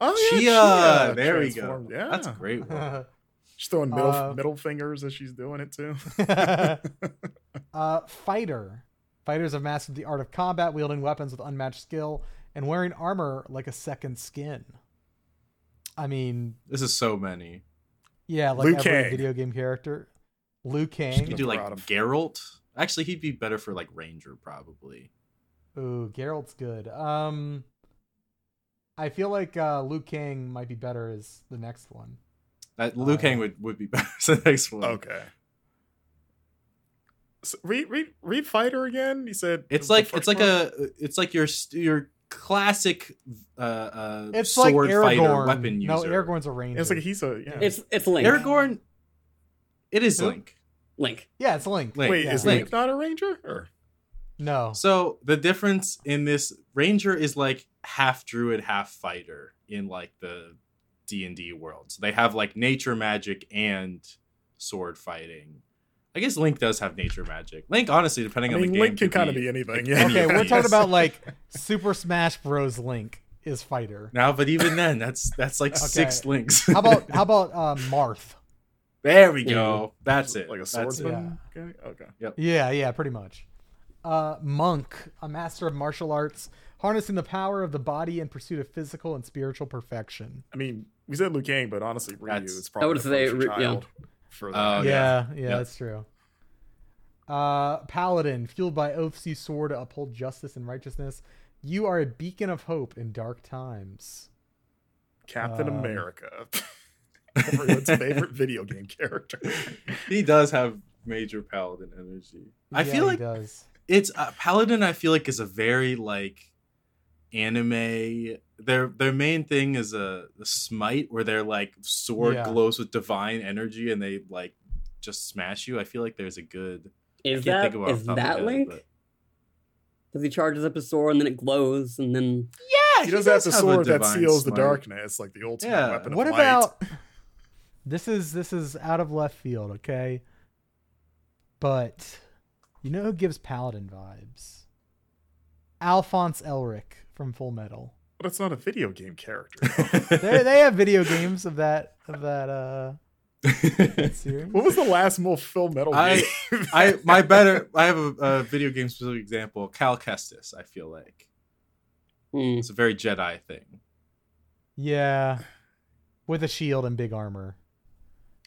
S2: oh
S3: Tchia.
S2: Tchia
S3: There we go.
S2: Yeah,
S3: That's a great one.
S2: She's throwing middle
S1: Uh,
S2: middle fingers as she's doing it too.
S1: uh, fighter. Fighters have mastered the art of combat, wielding weapons with unmatched skill, and wearing armor like a second skin. I mean,
S3: This is so many.
S1: yeah, like
S2: Liu
S1: every
S2: Kang.
S1: video game character. Liu
S3: You
S1: Kang.
S3: could do like
S2: proud
S3: Geralt. Actually, he'd be better for like Ranger probably.
S1: Ooh, Geralt's good. Um, I feel like uh, Liu Kang might be better as the next one.
S3: That Liu
S1: Uh,
S3: Kang would, would be better as the next one.
S2: okay. So read read read fighter again. You said
S3: It's like
S2: first
S3: it's like
S2: one?
S3: a it's like your st- your classic uh, uh
S1: It's like
S3: sword fighter
S1: Aragorn.
S3: weapon user.
S1: No, Aragorn's a ranger.
S2: It's like he's a yeah.
S4: It's it's Link.
S3: Aragorn. It is
S1: Who?
S3: Link.
S4: Link.
S1: yeah, it's Link.
S3: Link.
S2: Wait,
S1: yeah.
S2: is
S3: Link.
S2: Link not a ranger? Or
S1: No.
S3: So the difference in this ranger is like half druid, half fighter in like the D and D world. So they have like nature magic and sword fighting, I guess Link does have nature magic. Link, honestly, depending
S2: I
S3: on
S2: mean,
S3: the game,
S2: Link can kind of be anything. Yeah.
S3: any
S1: Okay, we're talking about like Super Smash Bros. Link is fighter.
S3: now, but even then, that's that's like
S1: Okay.
S3: six links.
S1: How about how about uh, Marth?
S3: there we go. That's it.
S2: Like a
S3: That's
S2: swordsman. Okay. okay. Yep.
S1: Yeah, yeah, pretty much. Uh, Monk, a master of martial arts, harnessing the power of the body in pursuit of physical and spiritual perfection.
S2: I mean, we said Liu Kang, but honestly, Ryu
S3: That's-
S2: is
S3: I
S4: would say
S2: poster
S4: Ry- yeah.
S2: Child for that.
S3: Oh,
S1: yeah,
S3: yeah.
S1: yeah,
S3: Yep.
S1: that's true. Uh, Paladin, fueled by oaths you swore to uphold justice and righteousness, you are a beacon of hope in dark times.
S2: Captain
S1: Um,
S2: America. Everyone's favorite video game character.
S3: he does have major paladin energy. I
S1: Yeah,
S3: feel
S1: he
S3: like
S1: does.
S3: it's uh, paladin. I feel like is a very like anime. Their their main thing is a, a smite where their like sword
S1: Yeah.
S3: glows with divine energy and they like just smash you. I feel like there's a good.
S4: Is
S3: I can't
S4: that
S3: think of
S4: is
S3: the of
S4: that
S3: head,
S4: Link? Because he charges up his sword and then it glows and then
S3: Yeah,
S2: He does have the
S3: a
S2: sword that
S3: divine
S2: seals the
S3: smite.
S2: darkness, like the ultimate
S3: Yeah.
S2: weapon
S1: What
S2: of light.
S1: about this? Is this is out of left field? Okay, but you know who gives Paladin vibes? Alphonse Elric from Full Metal.
S2: But it's not a video game character.
S1: they they have video games of that of that uh series.
S2: what was the last most Full Metal
S3: I-
S2: game?
S3: I my better. I have a, a video game specific example. Cal Kestis. I feel like
S4: hmm,
S3: it's a very Jedi thing.
S1: Yeah, with a shield and big armor.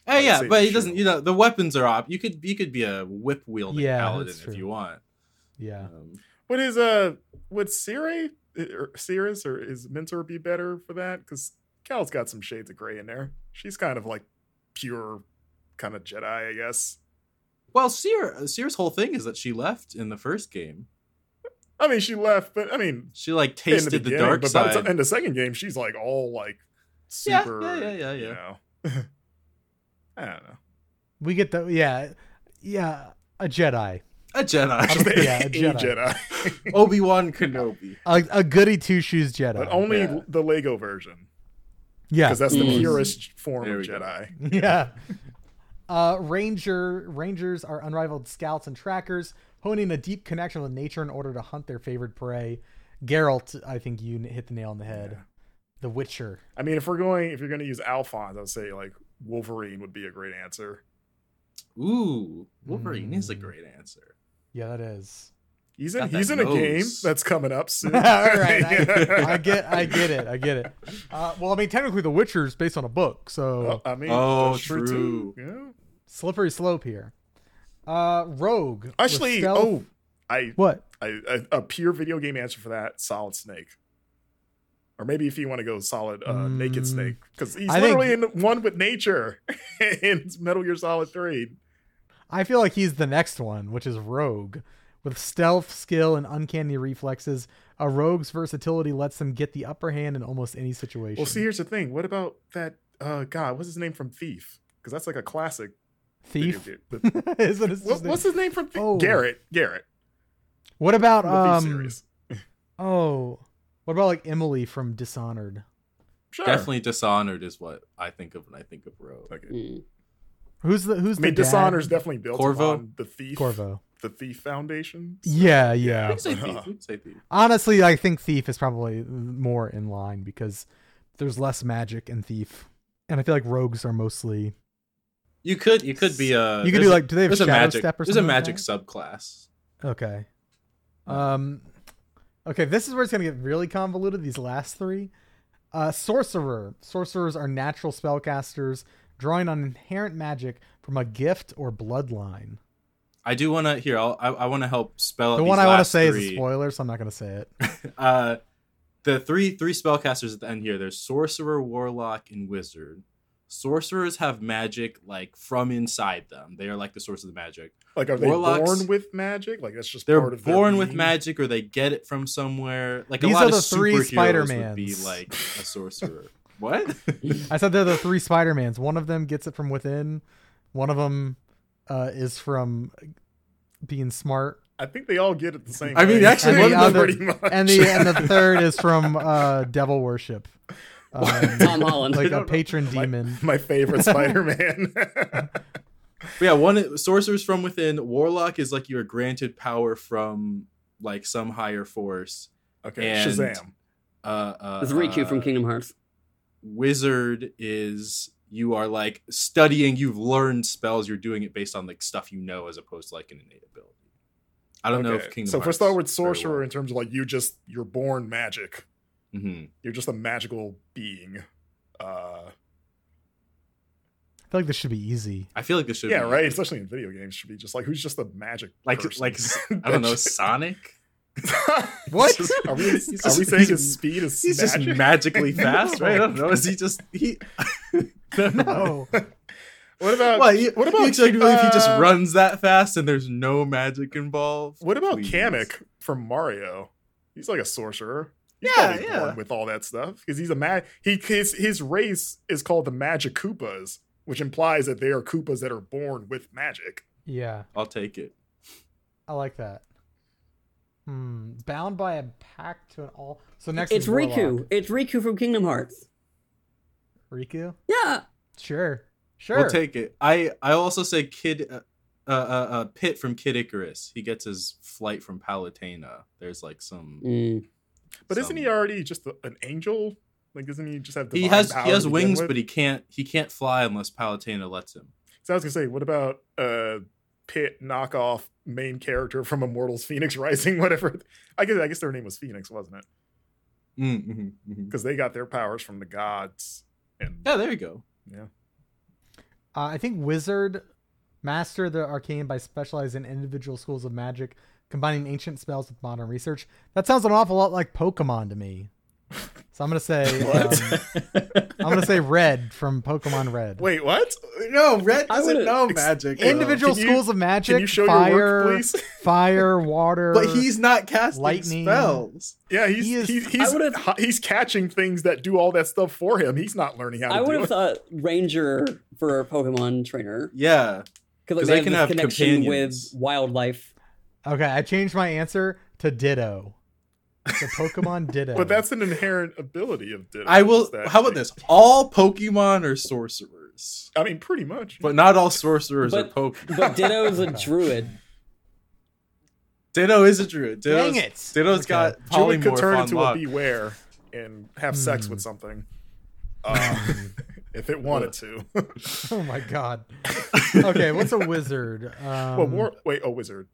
S3: Oh yeah, but
S2: the
S3: he doesn't.
S2: shield.
S3: You know, the weapons are op. You could you could be a whip wielding
S1: Yeah,
S3: paladin if you want.
S1: Yeah,
S3: Um,
S2: what is uh would Siri or er, Cirrus or is Mentor be better for that? Because Cal's got some shades of gray in there. She's kind of like pure kind of Jedi, I guess.
S3: well, Cere Cere's whole thing is that she left in the first game.
S2: I mean, she left, but I mean,
S3: She like
S2: in the,
S3: tasted the, dark
S2: but
S3: side.
S2: ti- in the second game, she's like all like
S3: Yeah,
S2: super.
S3: yeah, yeah, yeah,
S2: You
S3: yeah.
S2: know, I don't know.
S1: we get the yeah yeah a Jedi,
S3: a Jedi.
S2: Just a,
S1: Yeah, a
S2: a
S1: Jedi.
S2: Jedi,
S3: Obi Wan Kenobi.
S1: a, a goody two shoes Jedi.
S2: but only
S3: Yeah.
S2: the Lego version
S1: yeah,
S2: because that's the
S4: Mm.
S2: purest form of
S3: we go.
S2: Jedi.
S1: yeah. Uh, Ranger Rangers are unrivaled scouts and trackers, honing a deep connection with nature in order to hunt their favorite prey. Geralt, I think you hit the nail on the head.
S2: Yeah.
S1: The Witcher.
S2: I mean, if we're going, if you're going to use Alphonse, I would say like Wolverine would be a great answer.
S3: Ooh, Wolverine is a
S1: Mm.
S3: great answer.
S1: Yeah, that is.
S2: He's in, he's in a game that's coming up soon.
S1: All right, I,
S2: Yeah.
S1: I get, I get it, I get it. Uh, well, I mean, technically, The Witcher is based on a book, so
S2: I mean,
S3: Oh,
S2: true. too.
S3: true.
S2: Yeah.
S1: slippery slope here. Uh, Rogue.
S2: Actually,
S1: stealth-
S2: oh, I,
S1: what?
S2: I, a, a pure video game answer for that: Solid Snake. Or maybe if you want to go solid, uh, Naked
S1: Mm.
S2: Snake, because he's
S1: I think-
S2: literally in one with nature in Metal Gear Solid Three.
S1: I feel like he's the next one, which is Rogue. With stealth, skill, and uncanny reflexes, a rogue's versatility lets them get the upper hand in almost any situation.
S2: Well, see, here's the thing. What about that? Uh, God, what's his name from Thief? Because that's like a classic. video
S1: Thief.
S2: game.
S1: Isn't it
S2: what, what's his name from Thief?
S1: Oh.
S2: Garrett. Garrett.
S1: What about
S2: From the Thief
S1: um?
S2: series.
S1: Oh, what about like Emily from Dishonored?
S2: Sure.
S3: Definitely Dishonored is what I think of when I think of Rogue.
S2: Okay.
S4: hmm.
S1: Who's the who's
S2: I mean,
S1: the dad?
S2: Dishonored's definitely built
S3: Corvo?
S2: on the Thief.
S1: Corvo.
S2: The Thief Foundation.
S1: Yeah, yeah.
S3: can say Thief. We can say Thief.
S1: Honestly, I think Thief is probably more in line because there's less magic in Thief, and I feel like rogues are mostly.
S3: You could you could be a
S1: You could do like, do they have
S3: there's a magic
S1: Step or
S3: there's a
S1: something like
S3: magic
S1: that?
S3: subclass.
S1: Okay. Um okay, this is where it's going to get really convoluted these last 3. Uh sorcerer. Sorcerers are natural spellcasters drawing on inherent magic from a gift or bloodline.
S3: I do want to here. I'll, I I want to help spell out
S1: The
S3: these
S1: one I want to
S3: last
S1: say is a spoiler, so I'm not going to say it.
S3: uh, the three three spellcasters at the end here. There's sorcerer, warlock, and wizard. Sorcerers have magic like from inside them. They are like the source of the magic.
S2: Like, are they born with magic? Like, that's just
S3: They're
S2: part of their
S3: born with magic, or they get it from somewhere. Like a
S1: These
S3: lot
S1: are
S3: of
S1: the three
S3: superheroes would be like a sorcerer. what?
S1: I said they're the three Spider-Mans. One of them gets it from within. One of them uh, is from being smart,
S2: I think they all get it the same
S3: I mean, actually,
S1: And the other-
S2: pretty much.
S1: and the and the third is from uh, devil worship. Um,
S4: Tom Holland.
S1: like a
S3: don't know.
S1: patron
S2: my,
S1: demon.
S2: my favorite Spider-Man.
S3: Yeah, one sorcerers from within. Warlock is like you are granted power from like some higher force.
S2: Okay,
S3: And-
S2: Shazam.
S3: Uh, uh,
S4: It's Riku
S3: uh,
S4: from Kingdom Hearts.
S3: Wizard is you are like studying. You've learned spells. You're doing it based on like stuff you know, as opposed to like an innate ability. I don't know if
S2: Okay,
S3: Kingdom
S2: so for
S3: Hearts
S2: Star Wars
S3: very
S2: sorcerer,
S3: well.
S2: in terms of like you just you're born magic.
S3: Mhm.
S2: You're just a magical being. Uh,
S1: I feel like this should be easy.
S3: I feel like this should
S2: yeah,
S3: be
S2: right. Especially in video games, should be just like who's just a magic
S3: like
S2: person?
S3: like I don't know Sonic.
S1: What?
S3: Just-
S2: are we?
S3: he's
S2: are we saying
S3: he's-
S2: his speed is
S3: He's just magically fast, right? I don't know. Is he just he? no, no.
S2: What about
S3: What, you,
S2: what about
S3: you expect me to he just
S2: uh,
S3: runs that fast and there's no magic involved?
S2: What about
S3: Please.
S2: Kamek from Mario? He's like a sorcerer. He's
S3: Yeah,
S2: probably
S3: yeah.
S2: born with all that stuff because he's a mag. He his his race is called the Magic Koopas, which implies that they are Koopas that are born with magic.
S1: yeah,
S3: I'll take it.
S1: I like that. Hmm. Bound by a pact to an all. So next
S4: It's
S1: is Warlock.
S4: Riku. It's Riku from Kingdom Hearts.
S1: Riku.
S4: Yeah.
S1: Sure. Sure.
S3: We'll take it. I I also say Kid uh, uh, uh, uh Pit from Kid Icarus. He gets his flight from Palutena. There's like some.
S4: Mm.
S2: But isn't he already just a- an angel? Like, doesn't he just have?
S3: He has
S2: power
S3: he has wings, but he can't he can't fly unless Palutena lets him.
S2: So I was gonna say, what about uh Pit knockoff main character from Immortals Fenyx Rising, whatever. I guess I guess their name was Fenyx, wasn't it?
S3: Mm, mhm, mhm.
S2: Because they got their powers from the gods. And
S3: Yeah, there you go.
S2: yeah.
S1: Uh, I think Wizard master the arcane by specializing in individual schools of magic, combining ancient spells with modern research. That sounds an awful lot like Pokemon to me. So I'm gonna say um, I'm gonna say Red from Pokemon Red.
S2: Wait, what?
S3: no, Red
S4: doesn't would've- know
S3: magic.
S1: Individual
S2: Can you-
S1: schools of magic.
S2: Can you show
S1: fire,
S2: your work, please?
S1: fire, water.
S3: but he's not casting
S1: Lightning.
S3: spells.
S2: Yeah, he's
S1: He is-
S2: he's
S4: I
S2: he's,
S4: would've-
S2: he's catching things that do all that stuff for him. He's not learning how to
S4: I would have thought Ranger for a Pokemon trainer
S3: Yeah,
S4: because
S3: 'Cause
S4: like,
S3: they
S4: they,
S3: can
S4: have
S3: have
S4: connection
S3: companions.
S4: with wildlife.
S1: Okay, I changed my answer to Ditto. The Pokemon Ditto.
S2: But that's an inherent ability of Ditto.
S3: I will.
S2: is that
S3: How about
S2: they-
S3: this? All Pokemon are sorcerers,
S2: I mean, pretty much.
S3: but not all sorcerers
S4: But-
S3: are Pokemon.
S4: But Ditto's a druid.
S3: Ditto is a druid. Ditto's,
S1: Dang it.
S3: Ditto's
S1: Okay.
S3: got
S2: Druid could turn
S3: on
S2: into
S3: lock.
S2: a beware and have sex
S1: Hmm.
S2: with something. Um, if it wanted to.
S1: oh my god. Okay, what's a wizard? Um,
S2: well, more. Wait, a wizard.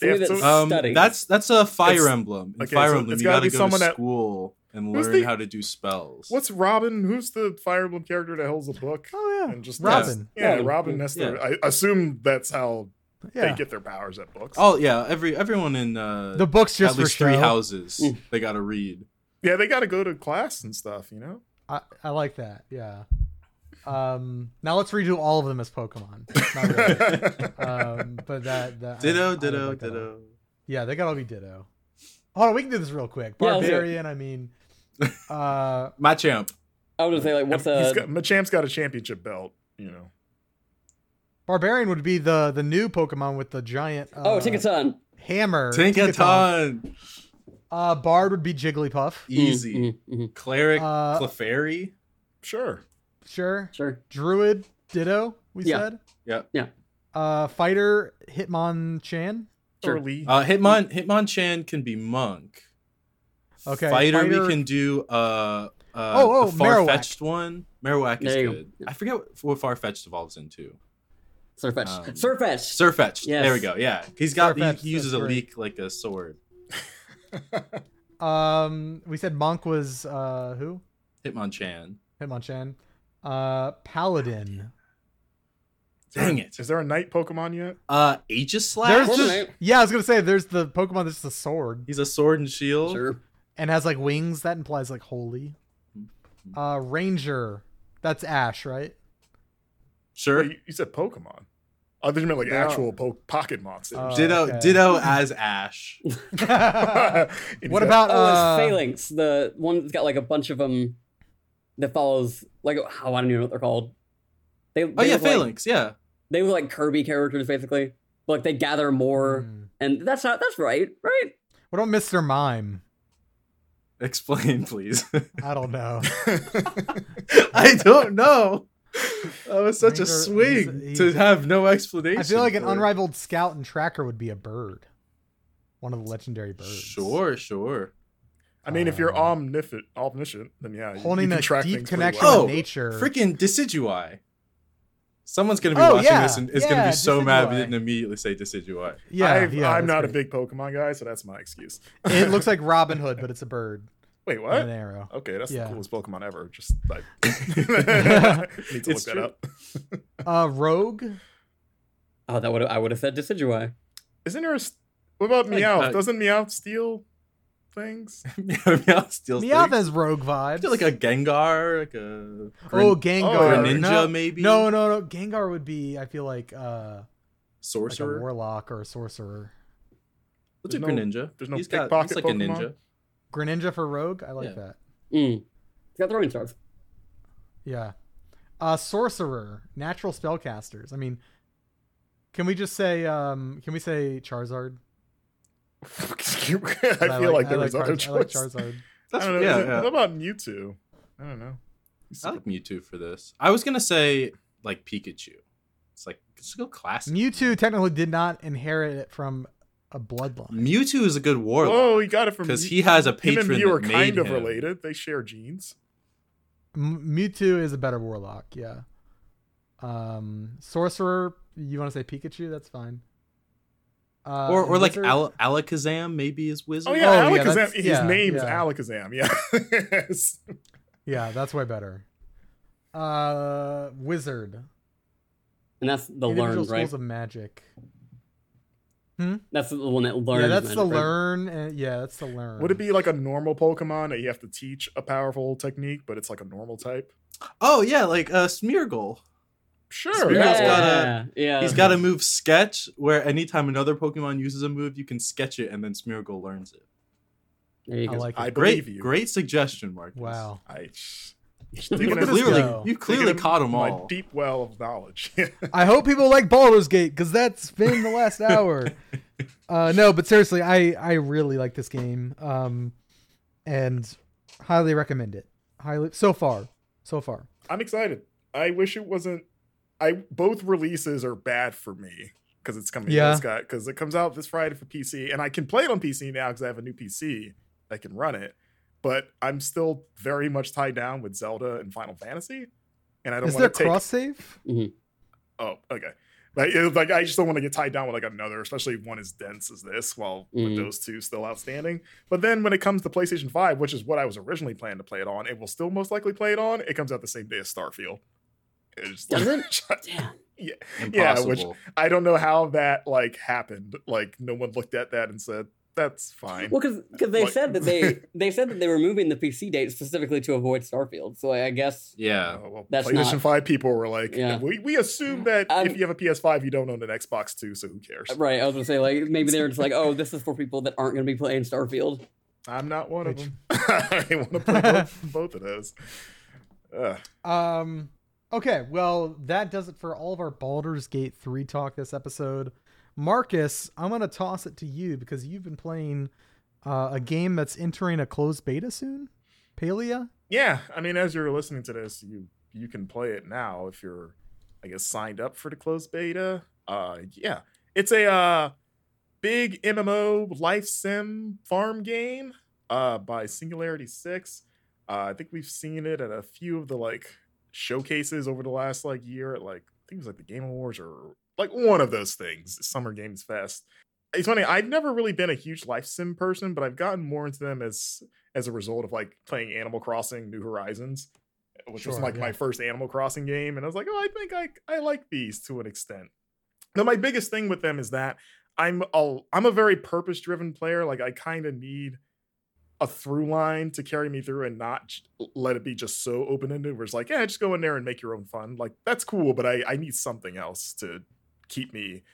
S4: Somebody
S2: Yeah,
S4: that
S2: so-
S3: Um,
S4: studies.
S3: that's that's a Fire
S2: It's-
S3: Emblem. In
S2: okay,
S3: Fire
S2: so
S3: Emblem,
S2: it's
S3: you
S2: gotta
S3: gotta go
S2: someone
S3: to
S2: that-
S3: school and learn
S2: the-
S3: how to do spells.
S2: What's Robin? Who's the Fire Emblem character that holds a book?
S1: Oh yeah,
S2: And just
S1: Robin.
S2: Yeah,
S4: Robin.
S2: Robin. That's
S3: Yeah.
S2: I assume that's how
S1: Yeah,
S2: they get their powers at books.
S3: Oh yeah, every everyone in uh,
S1: the book's just
S3: at least three
S1: show.
S3: houses
S4: Mm.
S3: they gotta read.
S2: yeah, they got to go to class and stuff. You know.
S1: I, I like that. Yeah. Um, now let's redo all of them as Pokemon. Not really. um, but that, that I- I
S3: Ditto,
S1: would
S3: ditto,
S1: that
S3: ditto.
S1: Yeah, they gotta all be Ditto. Hold on, we can do this real quick.
S4: Yeah, let's do it.
S1: Barbarian. I mean, uh,
S3: Machamp.
S4: I would say like what's
S2: He's
S4: a
S2: got, Machamp's got a championship belt. You know.
S1: Barbarian would be the the new Pokemon with the giant. Uh,
S4: oh Tinkaton.
S1: hammer.
S3: Tinkaton.
S1: Uh, Bard would be Jigglypuff.
S3: Easy.
S4: Mm, mm, mm.
S3: Cleric.
S1: Uh,
S3: Clefairy.
S2: Sure.
S1: Sure.
S4: Sure.
S1: Druid. Ditto. We
S4: Yeah.
S1: said.
S3: Yeah.
S4: Yeah.
S1: Uh, fighter. Hitmonchan.
S4: Sure.
S2: Early.
S3: Uh, Hitmon Hitmonchan can be monk.
S1: Okay.
S3: Fighter,
S1: fighter-
S3: we can do uh, uh
S1: Oh, oh,
S3: Farfetch'd one. Marowak is
S4: There you go.
S3: good. I forget what, what Farfetch'd evolves into.
S4: Sirfetch'd.
S3: Um,
S4: Sirfetch'd.
S3: Sirfetch'd.
S4: Yes.
S3: There we go. Yeah, he's got he, he uses
S1: that's
S3: a
S1: great.
S3: leek like a sword.
S1: Um, we said monk was uh who?
S3: Hitmonchan.
S1: Hitmonchan. Uh, paladin.
S3: Dang it.
S2: Is there a knight Pokemon yet?
S3: Uh, Aegislash.
S1: There's just yeah, I was gonna say there's the Pokemon that's just a sword
S3: He's a sword and shield.
S4: Sure.
S1: and has like wings. That implies like holy. Uh, Ranger. That's Ash, right?
S3: Sure.
S2: Wait, you, you said Pokemon. I thought you meant like
S3: No.
S2: actual po- pocket monsters.
S1: Oh.
S3: Ditto.
S1: okay.
S3: Ditto as Ash.
S1: What about
S4: Oh,
S1: uh,
S4: it's Falinks, the one that's got like a bunch of them that follows like oh, I don't even know what they're called. They,
S3: Oh
S4: they
S3: yeah,
S4: look like-
S3: Yeah.
S4: they look like Kirby characters basically. But, like they gather more,
S1: hmm.
S4: and that's not that's right, right?
S1: What about Mr. Mime?
S3: Explain, please.
S1: I don't know.
S3: I don't know. That was such a swing
S1: he's-
S3: to have no explanation.
S1: I feel like an
S3: for it.
S1: unrivaled scout and tracker would be a bird, one of the legendary birds.
S3: Sure, sure.
S2: I mean, if you're
S1: Uh,
S2: omniscient, omniscient, then yeah, you,
S1: holding
S2: you can
S1: a
S2: track
S1: deep connection
S2: well.
S3: Oh,
S1: with nature.
S3: Freaking Decidueye. Someone's gonna be
S1: Oh,
S3: watching
S1: yeah,
S3: this and is
S1: yeah,
S3: gonna be so mad we didn't immediately say Decidueye.
S1: yeah,
S2: I've-
S1: yeah,
S2: I'm
S1: that's
S2: not a big Pokemon guy, so that's my excuse.
S1: It looks like Robin Hood, but it's a bird
S2: Wait, what?
S1: an arrow.
S2: Okay, that's
S1: Yeah.
S2: the coolest Pokemon ever. Just I need to look
S3: It's
S2: that up.
S1: Uh, Rogue.
S4: Oh, that would I would have said Decidueye.
S2: Isn't there a? s- What about
S3: Like,
S2: Meowth?
S3: uh,
S2: Doesn't Meowth steal things?
S3: Meowth steals
S1: Meowth
S3: things.
S1: has Rogue
S3: I
S1: vibes.
S3: feel like a Gengar, like a
S1: oh,
S3: Gren-
S1: Gengar.
S2: Oh,
S3: Greninja,
S1: no,
S3: maybe?
S1: No, no, no. Gengar would be. I feel like uh, like a
S3: sorcerer.
S1: warlock or a sorcerer.
S3: Let's do
S2: There's no-
S3: Greninja.
S2: there's no
S3: he's got,
S2: pickpocket
S3: he's like a
S2: Pokemon?
S3: ninja.
S1: Greninja for Rogue. I like
S3: Yeah.
S1: that.
S4: Mm. He's got throwing stars.
S1: Yeah. Uh, sorcerer, natural spellcasters. I mean, can we just say? Um, can we say Charizard?
S2: I
S1: 'Cause
S2: feel like, there
S1: I
S2: was other
S1: Char- I like. Charizard.
S3: That's,
S2: I don't know.
S3: yeah, yeah.
S2: What about Mewtwo? I don't know. He's
S3: I
S2: super-
S3: like Mewtwo for this. I was gonna say like Pikachu. It's like it's a good classic.
S1: Mewtwo technically did not inherit it from a bloodline.
S3: Mewtwo is a good warlock
S2: Oh, he got it from
S3: because
S2: Mew-
S3: he has a
S2: Him
S3: patron
S2: and Mew are
S3: that made
S2: kind of
S3: him.
S2: related. They share genes.
S1: M- Mewtwo is a better warlock. Yeah. Um, sorcerer. You want to say Pikachu? That's fine. Uh,
S3: or or like Al- Alakazam maybe is wizard.
S2: Oh yeah,
S1: Oh,
S2: Alakazam.
S1: that's-
S2: His
S1: yeah,
S2: name's
S1: yeah.
S2: Alakazam. Yeah. Yes.
S1: Yeah, that's way better. Uh, wizard.
S4: And that's the
S1: Individual
S4: learn,
S1: schools of magic. Hmm?
S4: That's the one that learns.
S1: yeah, that's
S4: magic,
S1: the
S4: right?
S1: learn. And, yeah, that's the learn.
S2: Would it be like a normal Pokemon that you have to teach a powerful technique, but it's like a normal type?
S3: Oh yeah, like uh, Smeargle.
S2: Sure.
S3: Smeargle's
S2: yeah.
S3: got
S4: Yeah, yeah.
S3: He's got a move Sketch, where anytime another Pokemon uses a move, you can sketch it, and then Smeargle learns it.
S4: There you
S1: I
S4: go.
S1: like it.
S2: I
S3: Great,
S2: you.
S3: great suggestion, Marcus.
S1: wow.
S2: I. sh-
S3: You clearly,
S1: go.
S3: you clearly
S2: in
S3: caught them
S2: my
S3: all.
S2: deep well of knowledge.
S1: I hope people like Baldur's Gate because that's been the last hour. Uh, no, but seriously, I I really like this game, um, and highly recommend it. Highly so far, so far.
S2: I'm excited. I wish it wasn't. I both releases are bad for me because it's coming.
S1: Yeah.
S2: Yeah, because it comes out this Friday for PC, and I can play it on PC now because I have a new PC that can run it. But I'm still very much tied down with Zelda and Final Fantasy, and I don't
S1: Is there
S2: want to take.
S1: cross save?
S2: Oh, okay. Like, it- like I just don't want to get tied down with like another, especially one as dense as this, while with
S4: Mhm.
S2: those two still outstanding. But then when it comes to PlayStation 5, which is what I was originally planning to play it on, it will still most likely play it on. It comes out the same day as Starfield. It's
S4: Does
S2: like-
S4: Damn.
S2: Yeah,
S3: Impossible.
S2: which- I don't know how that like happened. Like no one looked at that and said that's fine.
S4: Well, because they
S2: Like-
S4: said that they they said that they were moving the PC date specifically to avoid Starfield. So I guess
S3: yeah.
S2: Oh, well,
S4: That's
S2: PlayStation
S4: not-
S2: 5 people were like,
S4: Yeah.
S2: we, we assume that
S4: Um,
S2: if you have a PS5, you don't own an Xbox too, so who cares?
S4: right. I was gonna say like maybe they were just like, oh, this is for people that aren't gonna be playing Starfield.
S2: I'm not one of them. I want to play both, both of those. Ugh.
S1: Um. Okay. Well, that does it for all of our Baldur's Gate three talk this episode. Marcus, I'm gonna toss it to you because you've been playing uh, a game that's entering a closed beta soon. Palia?
S2: Yeah, I mean, as you're listening to this, you you can play it now if you're, I guess, signed up for the closed beta. Uh, yeah, it's a uh, big MMO life sim farm game uh, by Singularity Six. Uh, I think we've seen it at a few of the like showcases over the last like year at like I think it was like the Game Awards or like one of those things, Summer Games Fest. It's funny. I've never really been a huge life sim person, but I've gotten more into them as as a result of like playing Animal Crossing New Horizons, eh, which was
S1: Sure,
S2: like my first Animal Crossing game, and I was like, oh, I think I I like these to an extent. Now, my biggest thing with them is that I'm a I'm a very purpose driven player. Like I kind of need a through line to carry me through and not let it be just so open ended where it's like, yeah, just go in there and make your own fun. Like that's cool, but I I need something else to keep me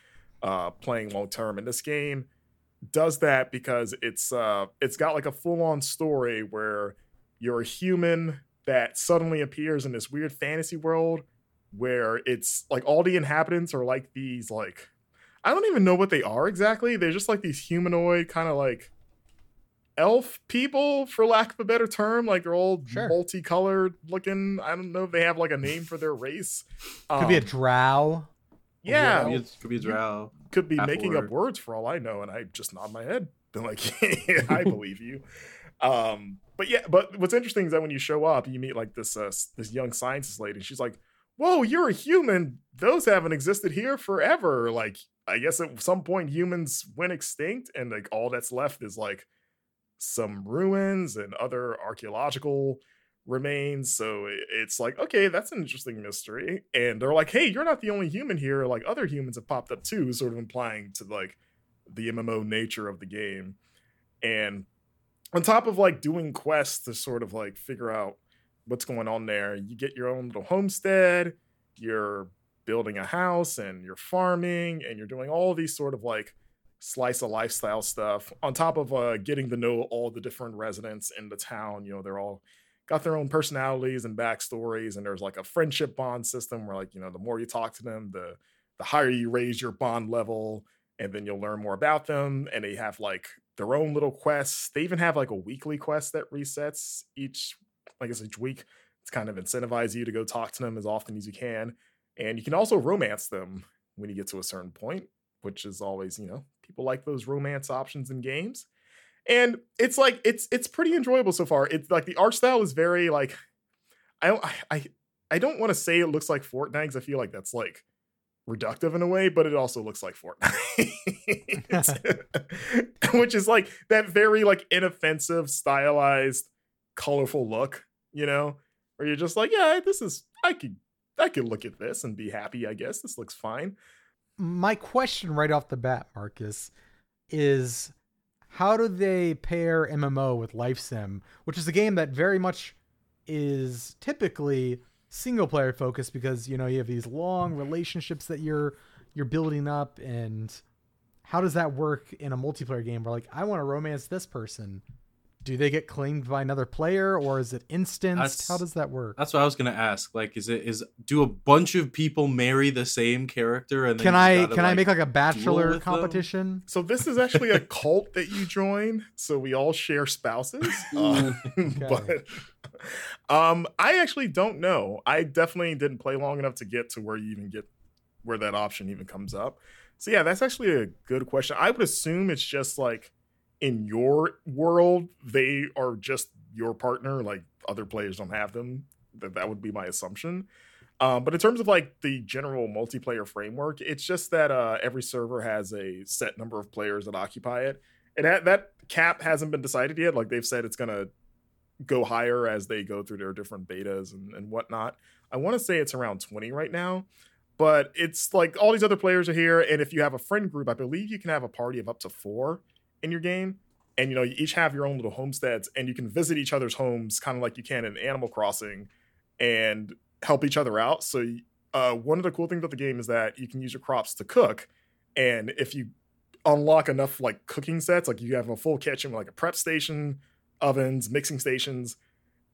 S2: uh playing long term. And this game does that because it's uh it's got like a full on story where you're a human that suddenly appears in this weird fantasy world where it's like all the inhabitants are like these like I don't even know what they are exactly. They're just like these humanoid kind of like elf people, for lack of a better term. Like they're all
S1: Sure.
S2: multicolored looking. I don't know if they have like a name for their race.
S1: Could be a
S2: Um,
S1: drow.
S2: yeah,
S3: Could be, a- could be a drow.
S2: could be
S3: half
S2: making up words for all I know, and I just nod my head. Been like, I believe you. Um, but yeah, but what's interesting is that when you show up, you meet like this uh, this young scientist lady. She's like, "Whoa, you're a human. Those haven't existed here forever. Like, I guess at some point humans went extinct, and like all that's left is like some ruins and other archaeological remains. So it's like, okay, that's an interesting mystery. And they're like, hey, you're not the only human here. Like other humans have popped up too, sort of implying to like the MMO nature of the game. And on top of like doing quests to sort of like figure out what's going on there, you get your own little homestead, you're building a house and you're farming and you're doing all these sort of like slice of lifestyle stuff on top of uh, getting to know all the different residents in the town. You know, they're all got their own personalities and backstories, and there's like a friendship bond system where like you know the more you talk to them, the the higher you raise your bond level, and then you'll learn more about them. And they have like their own little quests. They even have like a weekly quest that resets each, I guess each week. It's kind of incentivize you to go talk to them as often as you can, and you can also romance them when you get to a certain point, which is always you know people like those romance options in games. And it's like it's it's pretty enjoyable so far. It's like the art style is very like i don't i i don't want to say it looks like fortnite because i feel like that's like reductive in a way but it also looks like fortnite. Which is like that very like inoffensive stylized colorful look you know where you're just like yeah this is i could i could look at this and be happy i guess. This looks fine
S1: My question right off the bat, Marcus, is how do they pair MMO with Life Sim, which is a game that very much is typically single player focused because you know you have these long relationships that you're you're building up and how does that work in a multiplayer game where like I want to romance this person? Do they get claimed by another player or is it instanced?
S3: That's-
S1: how does that work?
S3: That's what I was gonna ask. Like, is it is do a bunch of people marry the same character and
S1: Can
S3: you
S1: I
S3: gotta,
S1: can I make like a bachelor
S3: with them?
S1: competition?
S2: So this is actually a cult that you join. So we all share spouses. Uh, But um, I actually don't know. I definitely didn't play long enough to get to where you even get where that option even comes up. So yeah, that's actually a good question. I would assume it's just like in your world, they are just your partner. Like other players don't have them. That that would be my assumption. Um, but in terms of like the general multiplayer framework, it's just that uh, every server has a set number of players that occupy it, and that, that cap hasn't been decided yet. Like they've said, it's gonna go higher as they go through their different betas and, and whatnot. I want to say it's around 20 right now, but it's like all these other players are here. And if you have a friend group, I believe you can have a party of up to four in your game. And you know, you each have your own little homesteads and you can visit each other's homes kind of like you can in Animal Crossing and help each other out. So, uh, one of the cool things about the game is that you can use your crops to cook. And if you unlock enough like cooking sets, like you have a full kitchen with like a prep station, ovens, mixing stations,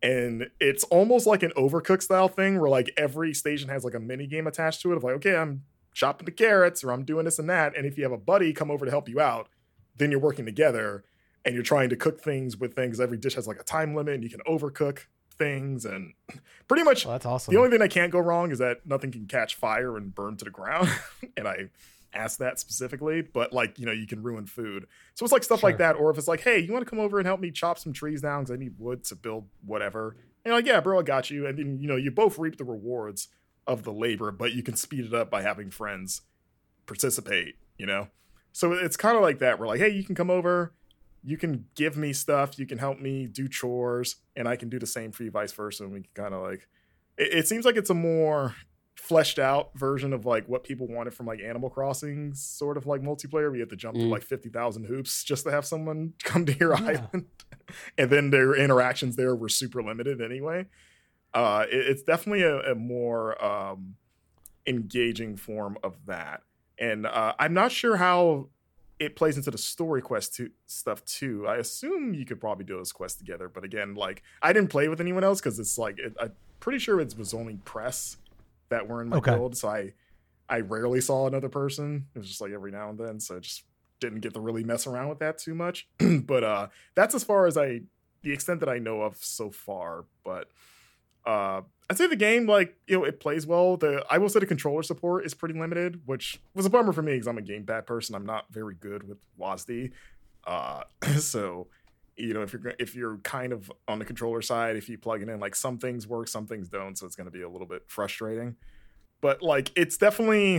S2: and it's almost like an overcook style thing where like every station has like a mini game attached to it of like, okay, I'm chopping the carrots or I'm doing this and that. And if you have a buddy come over to help you out, then you're working together and you're trying to cook things with things. Every dish has like a time limit and you can overcook things and pretty much
S1: Well, that's awesome.
S2: the only thing that can't go wrong is that nothing can catch fire and burn to the ground. and I asked that specifically, but like, you know, you can ruin food. So it's like stuff like that. Or if it's like, hey, you want to come over and help me chop some trees down because I need wood to build whatever. And you're like, yeah, bro, I got you. And then, you know, you both reap the rewards of the labor, but you can speed it up by having friends participate, you know? So it's kind of like that. We're like, hey, you can come over, you can give me stuff, you can help me do chores, and I can do the same for you, vice versa. And we can kind of like, it, it seems like it's a more fleshed out version of like what people wanted from like Animal Crossing, sort of like multiplayer. We have to jump through
S4: Mm.
S2: like 50,000 hoops just to have someone come to your
S1: Yeah.
S2: island. and then their interactions there were super limited anyway. Uh, it- it's definitely a, a more um, engaging form of that. And uh, I'm not sure how it plays into the story quest to, stuff too. I assume you could probably do those quests together, but again, like I didn't play with anyone else because it's like it, I'm pretty sure it was only press that were in my
S1: Okay.
S2: build, so I I rarely saw another person. It was just like every now and then, so I just didn't get to really mess around with that too much. but uh, that's as far as I, the extent that I know of so far. But uh, I'd say the game, like you know, it plays well. The I will say the controller support is pretty limited, which was a bummer for me because I'm a gamepad person. I'm not very good with WASD. Uh, so you know, if you're if you're kind of on the controller side, if you plug it in, like some things work, some things don't, so it's going to be a little bit frustrating. But like, it's definitely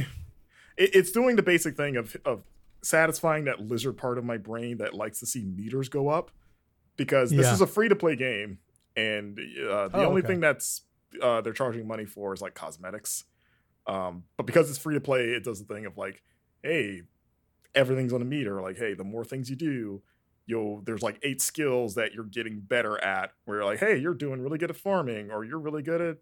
S2: it, it's doing the basic thing of of satisfying that lizard part of my brain that likes to see meters go up because this
S1: Yeah.
S2: is a free to play game, and uh, the
S1: Oh,
S2: only
S1: okay.
S2: thing that's uh, they're charging money for is like cosmetics. Um, but because it's free to play, it does the thing of like, hey, everything's on a meter. Like, hey, the more things you do, you'll there's like eight skills that you're getting better at. Where you're like, hey, you're doing really good at farming, or you're really good at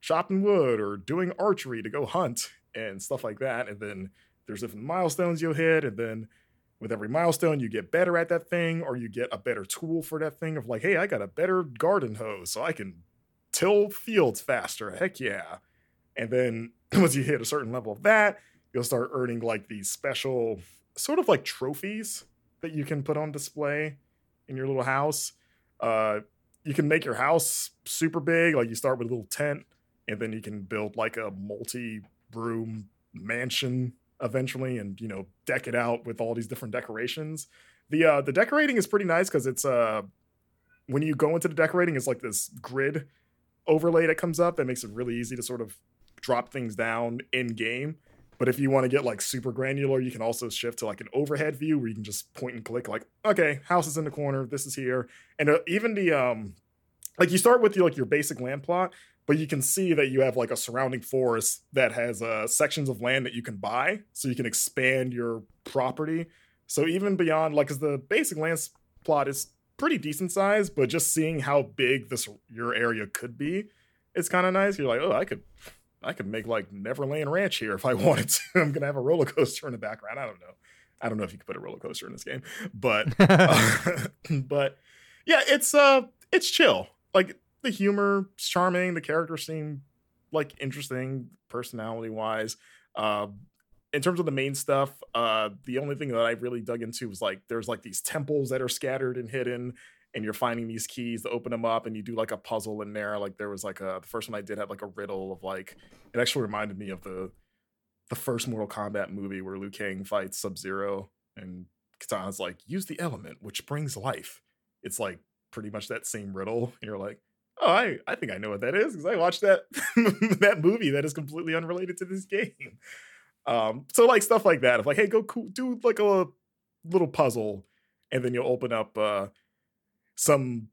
S2: chopping wood, or doing archery to go hunt and stuff like that. And then there's different milestones you'll hit, and then with every milestone you get better at that thing, or you get a better tool for that thing. Of like, hey, I got a better garden hose, so I can till fields faster. Heck yeah! And then once you hit a certain level of that, you'll start earning like these special sort of like trophies that you can put on display in your little house. Uh, you can make your house super big. Like you start with a little tent, and then you can build like a multi-room mansion eventually, and you know deck it out with all these different decorations. The uh, the decorating is pretty nice because it's uh when you go into the decorating, it's like this grid overlay that comes up that makes it really easy to sort of drop things down in game. But if you want to get like super granular, you can also shift to like an overhead view where you can just point and click like, okay, house is in the corner, this is here. And uh, even the um like you start with your like your basic land plot, but you can see that you have like a surrounding forest that has uh sections of land that you can buy so you can expand your property. So even beyond like cuz the basic land plot is pretty decent size, but just seeing how big this your area could be, it's kind of nice. You're like, "Oh, I could I could make like Neverland Ranch here if I wanted to. I'm gonna have a roller coaster in the background. I don't know. I don't know if you could put a roller coaster in this game, but but yeah, it's uh it's chill. Like the humor charming, the characters seem like interesting personality wise. Uh in terms of the main stuff, uh the only thing that I really dug into was like there's like these temples that are scattered and hidden and you're finding these keys to open them up and you do like a puzzle in there. Like there was like a the first one i did had like a riddle of like it actually reminded me of the the first mortal kombat movie where liu kang fights sub-zero and Kitana's like use the element which brings life. It's like pretty much that same riddle and you're like oh i i think i know what that is because i watched that that movie that is completely unrelated to this game um so like stuff like that of like hey go do like a little puzzle and then you'll open up uh some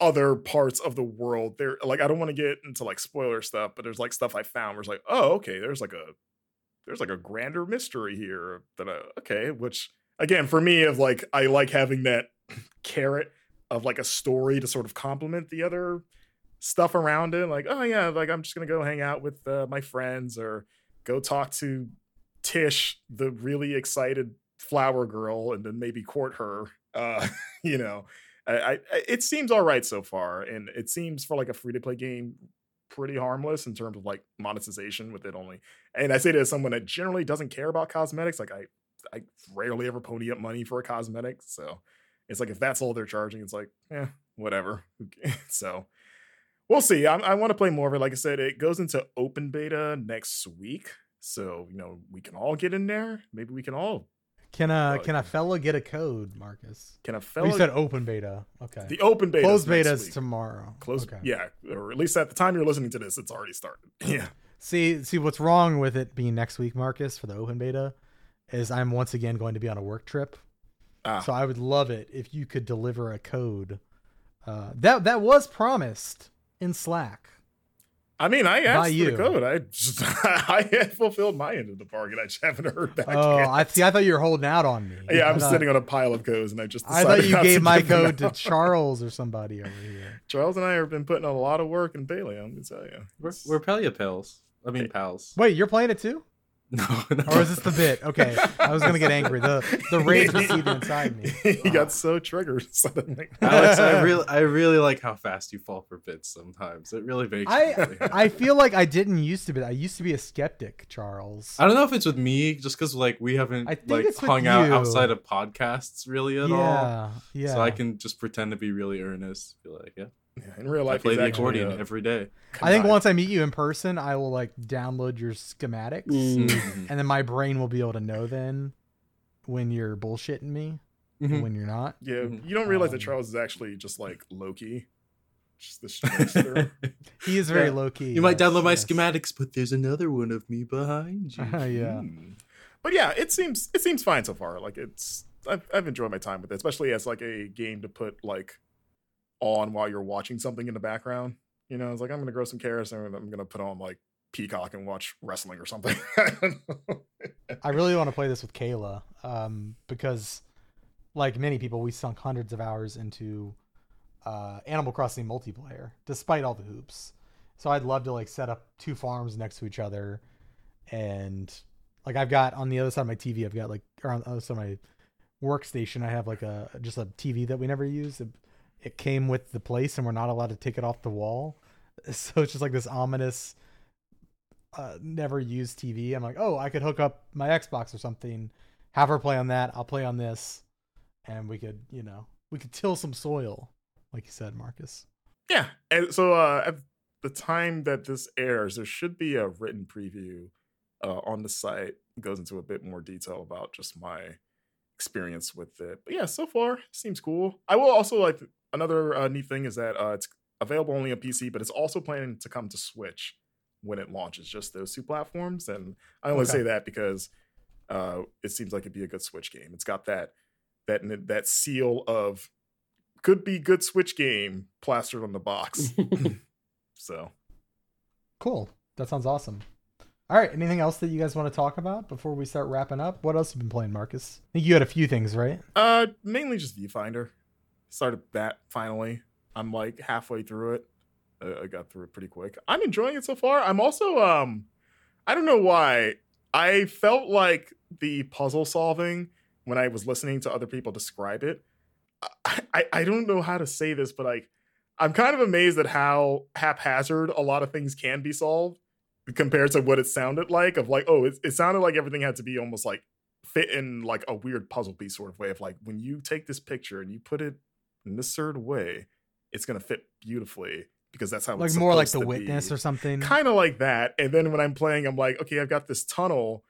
S2: other parts of the world. There, like I don't want to get into like spoiler stuff, but there's like stuff I found where it's like, oh, okay, there's like a there's like a grander mystery here that okay, which again for me of like I like having that carrot of like a story to sort of complement the other stuff around it. Like, oh yeah, like I'm just gonna go hang out with uh, my friends or go talk to Tish, the really excited flower girl, and then maybe court her. Uh, you know, I, I it seems all right so far, and it seems for like a free to play game pretty harmless in terms of like monetization with it only. And I say that as someone that generally doesn't care about cosmetics. Like I, I rarely ever pony up money for a cosmetic, so it's like if that's all they're charging, it's like, yeah, whatever. so we'll see. I, I want to play more of it. Like I said, it goes into open beta next week, so you know we can all get in there. Maybe we can all.
S1: Can a
S2: Well,
S1: can a fella get a code, Marcus?
S2: Can a
S1: Oh,
S2: fellow?
S1: you said open beta. Okay.
S2: the open beta.
S1: Closed beta's tomorrow.
S2: Close,
S1: Okay.
S2: yeah, or at least at the time you're listening to this, it's already started. Yeah,
S1: See, see what's wrong with it being next week, Marcus, for the open beta, is I'm once again going to be on a work trip.
S2: Ah.
S1: So I would love it if you could deliver a code. Uh, that that was promised in Slack.
S2: I mean, I asked for
S1: you.
S2: the code. I just, I had fulfilled my end of the bargain. I just haven't heard back.
S1: Oh,
S2: yet.
S1: I see. I thought you were holding out on me.
S2: yeah,
S1: I
S2: I'm
S1: thought-
S2: sitting on a pile of codes, and I just.
S1: I thought you
S2: not
S1: gave my code to. Charles or somebody over here.
S2: Charles and I have been putting a lot of work in Bailey. I'm gonna tell you.
S3: We're, we're Palia pals. I mean, pals.
S1: Wait, you're playing it too?
S3: No, no.
S1: Or is this the bit? Okay, I was gonna get angry. The the rage was seething inside me.
S2: he got so triggered suddenly.
S3: Alex, I really, I really like how fast you fall for bits. Sometimes it really makes. me
S1: I
S3: really.
S1: I feel like I didn't used to be. I used to be a skeptic, Charles.
S3: I don't know if it's with me, just because like we haven't
S1: I think
S3: like
S1: it's with
S3: hung out outside of podcasts really at all.
S1: yeah, yeah.
S3: So I can just pretend to be really earnest. Be like, yeah,
S2: Yeah, in real life,
S3: I
S2: life,
S3: play the accordion
S2: a
S3: every day.
S1: I think once I meet you in person, I will like download your schematics,
S4: Mm.
S3: Mhm.
S1: and then my brain will be able to know then when you're bullshitting me
S3: Mhm.
S1: and when you're not.
S2: Yeah,
S3: Mhm.
S2: you don't realize that
S1: Um,
S2: Charles is actually just like Loki, just this trickster.
S1: He is very
S3: Yeah.
S1: low key.
S3: You might
S1: yes,
S3: download my
S1: yes.
S3: schematics, but there's another one of me behind you.
S1: Yeah.
S3: Hmm.
S2: but yeah, it seems it seems fine so far. Like it's I've, I've enjoyed my time with it, especially as like a game to put like on while you're watching something in the background. You know, it's like I'm gonna grow some carrots and I'm gonna put on like Peacock and watch wrestling or something.
S1: I really want to play this with Kayla um, because, like many people, we sunk hundreds of hours into uh, Animal Crossing multiplayer, despite all the hoops. So I'd love to like set up two farms next to each other, and like I've got on the other side of my TV, I've got like or on the other side of my workstation, I have like a just a TV that we never use. It, it came with the place, and we're not allowed to take it off the wall. So it's just like this ominous uh, never used TV. I'm like, oh, I could hook up my Xbox or something, have her play on that. I'll play on this, and we could, you know, we could till some soil, like you said, Marcus.
S2: yeah, and so uh, at the time that this airs, there should be a written preview uh, on the site. It goes into a bit more detail about just my experience with it. But yeah, so far seems cool. I will also like another uh, neat thing is that uh, it's available only on PC, but it's also planning to come to Switch when it launches. Just those two platforms, and I only
S1: Okay.
S2: say that because uh, it seems like it'd be a good Switch game. It's got that that that seal of could be good Switch game plastered on the box. so
S1: Cool. That sounds awesome. All right. Anything else that you guys want to talk about before we start wrapping up? What else have you been playing, Marcus? I think you had a few things, right?
S2: Uh, mainly just Viewfinder. Started that finally. I'm like halfway through it. I got through it pretty quick. I'm enjoying it so far. I'm also um, I don't know why. I felt like the puzzle solving when I was listening to other people describe it. I, I, I don't know how to say this, but like I'm kind of amazed at how haphazard a lot of things can be solved compared to what it sounded like. Of like, oh, it, it sounded like everything had to be almost like fit in like a weird puzzle piece sort of way of like when you take this picture and you put it certain way, it's gonna fit beautifully because that's how
S1: Like
S2: it's like
S1: more like the witness
S2: be.
S1: or something.
S2: kind of like that. And then when I'm playing, I'm like, okay, I've got this tunnel.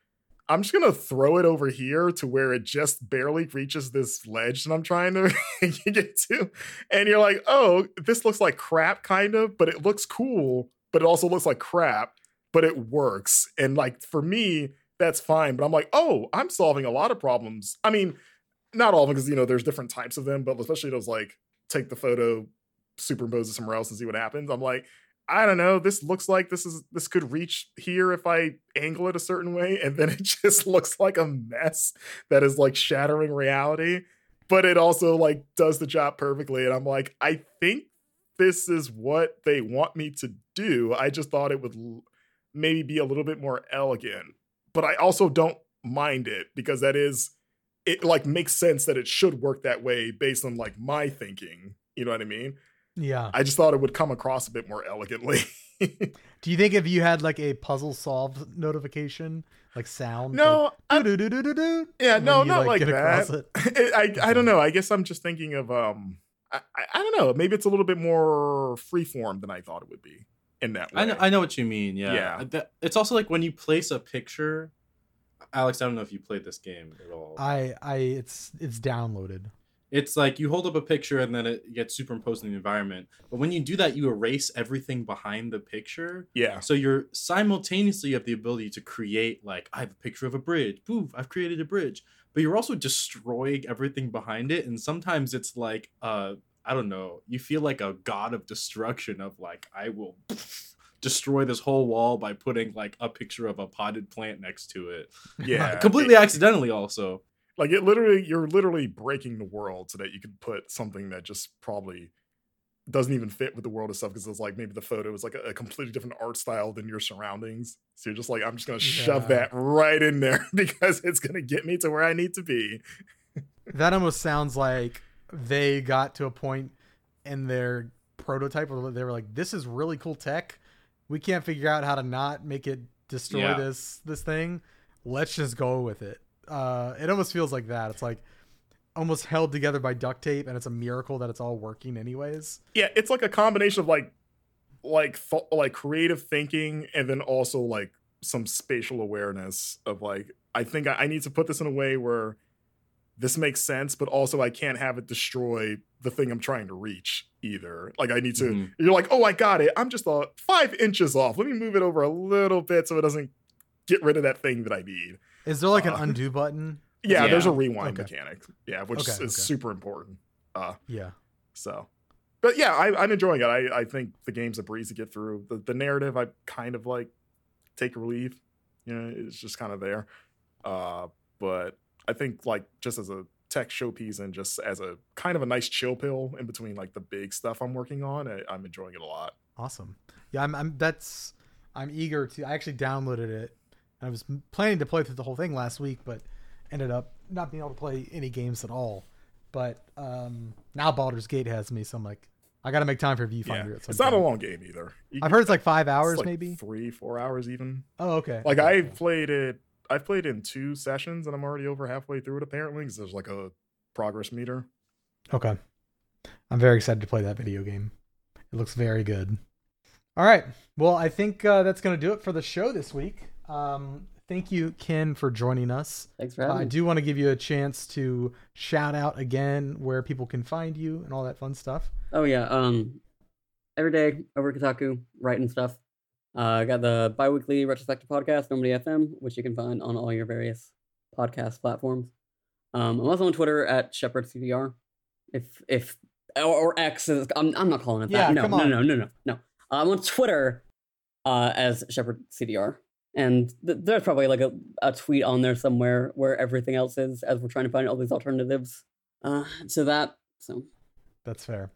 S2: I'm just gonna throw it over here to where it just barely reaches this ledge that I'm trying to get to. And you're like, oh, this looks like crap, kind of, but it looks cool, but it also looks like crap, but it works. And like for me, that's fine. But I'm like, oh, I'm solving a lot of problems. I mean, not all of them, because you know, there's different types of them, but especially those like take the photo, superimpose it somewhere else and see what happens. I'm like, I don't know. This looks like this is this could reach here if I angle it a certain way, and then it just looks like a mess that is like shattering reality. But it also like does the job perfectly, and I'm like, I think this is what they want me to do. I just thought it would l- maybe be a little bit more elegant, but I also don't mind it because that is it. Like makes sense that it should work that way based on like my thinking. You know what I mean?
S1: yeah.
S2: I just thought it would come across a bit more elegantly.
S1: Do you think if you had like a puzzle solved notification, like sound?
S2: no, I,
S1: Like,
S2: yeah,
S1: when
S2: no,
S1: you,
S2: not like,
S1: get across
S2: that.
S1: it?
S2: I, I don't know. I guess I'm just thinking of um, I, I, I don't know. Maybe it's a little bit more freeform than I thought it would be in that way.
S3: I know, I know what you mean. Yeah.
S2: Yeah.
S3: It's also like when you place a picture. Alex, I don't know if you played this game at all.
S1: I, I, it's, it's downloaded.
S3: it's like you hold up a picture and then it gets superimposed in the environment. But when you do that, you erase everything behind the picture.
S2: yeah,
S3: So you're simultaneously have the ability to create like I have a picture of a bridge. Poof, I've created a bridge. But you're also destroying everything behind it. And sometimes it's like uh I don't know, you feel like a god of destruction of like I will destroy this whole wall by putting like a picture of a potted plant next to it.
S2: yeah,
S3: Completely
S2: It-
S3: accidentally also.
S2: like it literally, you're literally breaking the world so that you could put something that just probably doesn't even fit with the world of stuff because it's like maybe the photo is like a, a completely different art style than your surroundings. So you're just like, I'm just gonna shove
S1: Yeah.
S2: that right in there because it's gonna get me to where I need to be.
S1: That almost sounds like they got to a point in their prototype where they were like, "This is really cool tech. We can't figure out how to not make it destroy
S3: Yeah.
S1: this this thing. Let's just go with it." Uh, it almost feels like that. It's like almost held together by duct tape, and it's a miracle that it's all working anyways.
S2: Yeah, it's like a combination of like like th- like creative thinking and then also like some spatial awareness of like I think I, I need to put this in a way where this makes sense, but also I can't have it destroy the thing I'm trying to reach either. Like I need to.
S3: Mhm.
S2: You're like, oh, I got it. I'm just uh, five inches off. Let me move it over a little bit so it doesn't get rid of that thing that I need.
S1: Is there like an
S2: Uh,
S1: undo button?
S2: Yeah,
S3: Yeah.
S2: there's a rewind
S1: Okay.
S2: mechanic. Yeah, which
S1: Okay,
S2: is
S1: okay.
S2: super important. Uh,
S1: Yeah.
S2: so, but yeah, I, I'm enjoying it. I, I think the game's a breeze to get through. The, the narrative, I kind of like take relief. You know, it's just kind of there. Uh, but I think like just as a tech showpiece and just as a kind of a nice chill pill in between like the big stuff I'm working on, I, I'm enjoying it a lot.
S1: Awesome. Yeah, I'm. I'm. That's. I'm eager to. I actually downloaded it. I was planning to play through the whole thing last week, but ended up not being able to play any games at all. But um, now Baldur's Gate has me, so I'm like, I got to make time for Viewfinder.
S2: Yeah,
S1: at some
S2: it's not a long game either. You
S1: I've heard it's like five hours,
S2: like
S1: maybe.
S2: three, four hours even.
S1: Oh, okay.
S2: Like
S1: Okay,
S2: I played it. I've played in two sessions and I'm already over halfway through it apparently because there's like a progress meter.
S1: Okay. I'm very excited to play that video game. It looks very good. All right. Well, I think uh, that's going to do it for the show this week. Um, thank you, Ken, for joining us.
S4: Thanks for
S1: Uh,
S4: having
S1: I do want to give you a chance to shout out again where people can find you and all that fun stuff.
S4: Oh yeah, um, every day over at Kotaku, writing stuff. Uh, I got the bi-weekly retrospective podcast, Normandy FM, which you can find on all your various podcast platforms. Um, I'm also on Twitter at ShepardCDR. If if or, or X is, I'm I'm not calling it
S1: Yeah,
S4: that. No,
S1: come
S4: no,
S1: on.
S4: no, no, no, no. I'm on Twitter uh, as ShepardCDR, and th- there's probably like a, a tweet on there somewhere where everything else is, as we're trying to find all these alternatives uh, to that. So
S1: That's fair.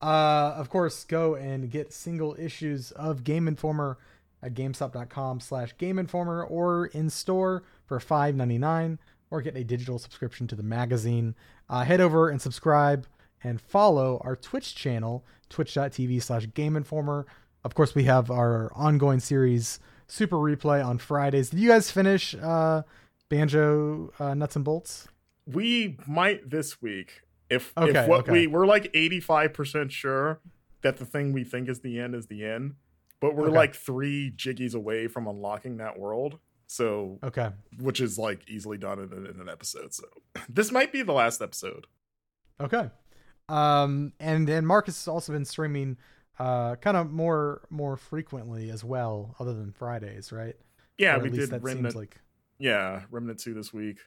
S1: Uh, of course, go and get single issues of Game Informer at GameStop.com slash Game Informer or in store for $5.99 or get a digital subscription to the magazine. Uh, head over and subscribe and follow our Twitch channel, twitch.tv slash Game Informer. Of course, we have our ongoing series, Super Replay, on Fridays. Did you guys finish uh, Banjo uh, Nuts and Bolts?
S2: We might this week if
S1: Okay,
S2: if what
S1: okay.
S2: we we're like 85% sure that the thing we think is the end is the end, but we're
S1: Okay.
S2: like 3 jiggies away from unlocking that world. So,
S1: Okay.
S2: which is like easily done in, in an episode. So, this might be the last episode.
S1: Okay. Um, and then Marcus has also been streaming uh kind of more more frequently as well, other than Fridays, right?
S2: Yeah, we did
S1: that
S2: Remnant.
S1: seems like
S2: yeah, Remnant 2 this week.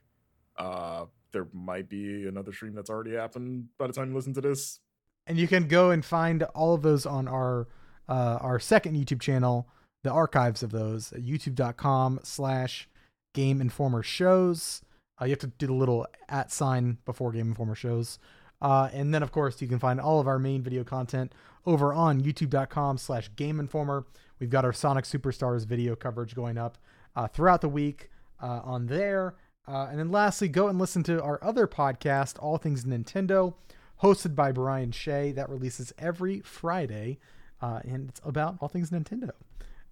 S2: Uh there might be another stream that's already happened by the time you listen to this.
S1: and you can go and find all of those on our uh our second YouTube channel, the archives of those youtube.com slash game informer shows. Uh, you have to do the little at sign before game informer shows. Uh, and then of course you can find all of our main video content over on youtube.com slash game informer. We've got our Sonic Superstars video coverage going up uh, throughout the week uh, on there. Uh, and then lastly, go and listen to our other podcast, All Things Nintendo, hosted by Brian Shea. That releases every Friday, uh, and it's about all things Nintendo.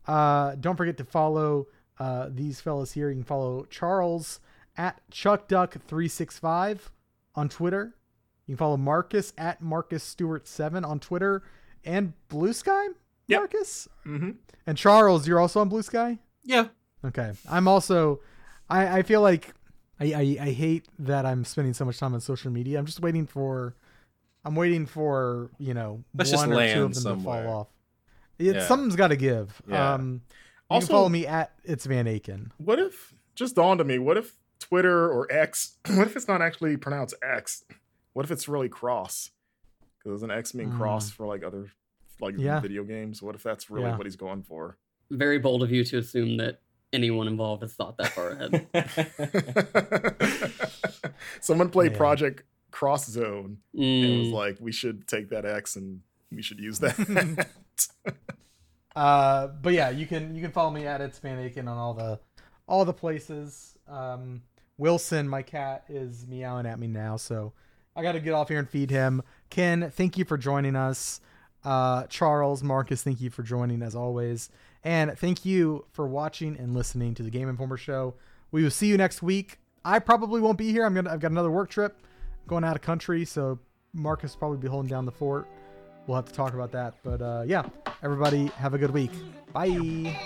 S1: Uh, don't forget to follow uh, these fellas here. You can follow Charles at ChuckDuck365 on Twitter. You can follow Marcus at Marcus Stewart 7 on Twitter and Blue Sky,
S2: Yep.
S1: Marcus.
S2: Mm-hmm.
S1: And Charles, you're also on Blue Sky?
S3: Yeah.
S1: Okay. I'm also I, I feel like I, I I hate that I'm spending so much time on social media. I'm just waiting for I'm waiting for, you know,
S3: Let's
S1: one
S3: just
S1: or two of them to fall off. It,
S3: Yeah.
S1: Something's got to give.
S3: Yeah.
S1: Um, you
S2: Also-
S1: can follow me at it's Van Aken.
S2: What if just dawned on me? What if Twitter or X? What if it's not actually pronounced X? What if it's really cross? Because does an X mean cross for like other like.
S1: Yeah.
S2: video games. What if that's really
S1: Yeah.
S2: what he's going for?
S4: very bold of you to assume that anyone involved has thought that far ahead.
S2: Someone played
S1: Yeah.
S2: Project Cross Zone and was
S4: Mm,
S2: like, we should take that X and We should use that.
S1: Uh, but yeah, you can you can follow me at it's Van Aken on all the all the places. Um, Wilson, my cat, is meowing at me now, so I got to get off here and feed him. Ken, thank you for joining us. Uh, Charles, Marcus, thank you for joining as always, and thank you for watching and listening to the Game Informer Show. We will see you next week. I probably won't be here. I'm gonna I've got another work trip going out of country, so Marcus probably be holding down the fort. We'll have to talk about that. But uh, yeah, everybody have a good week. Bye.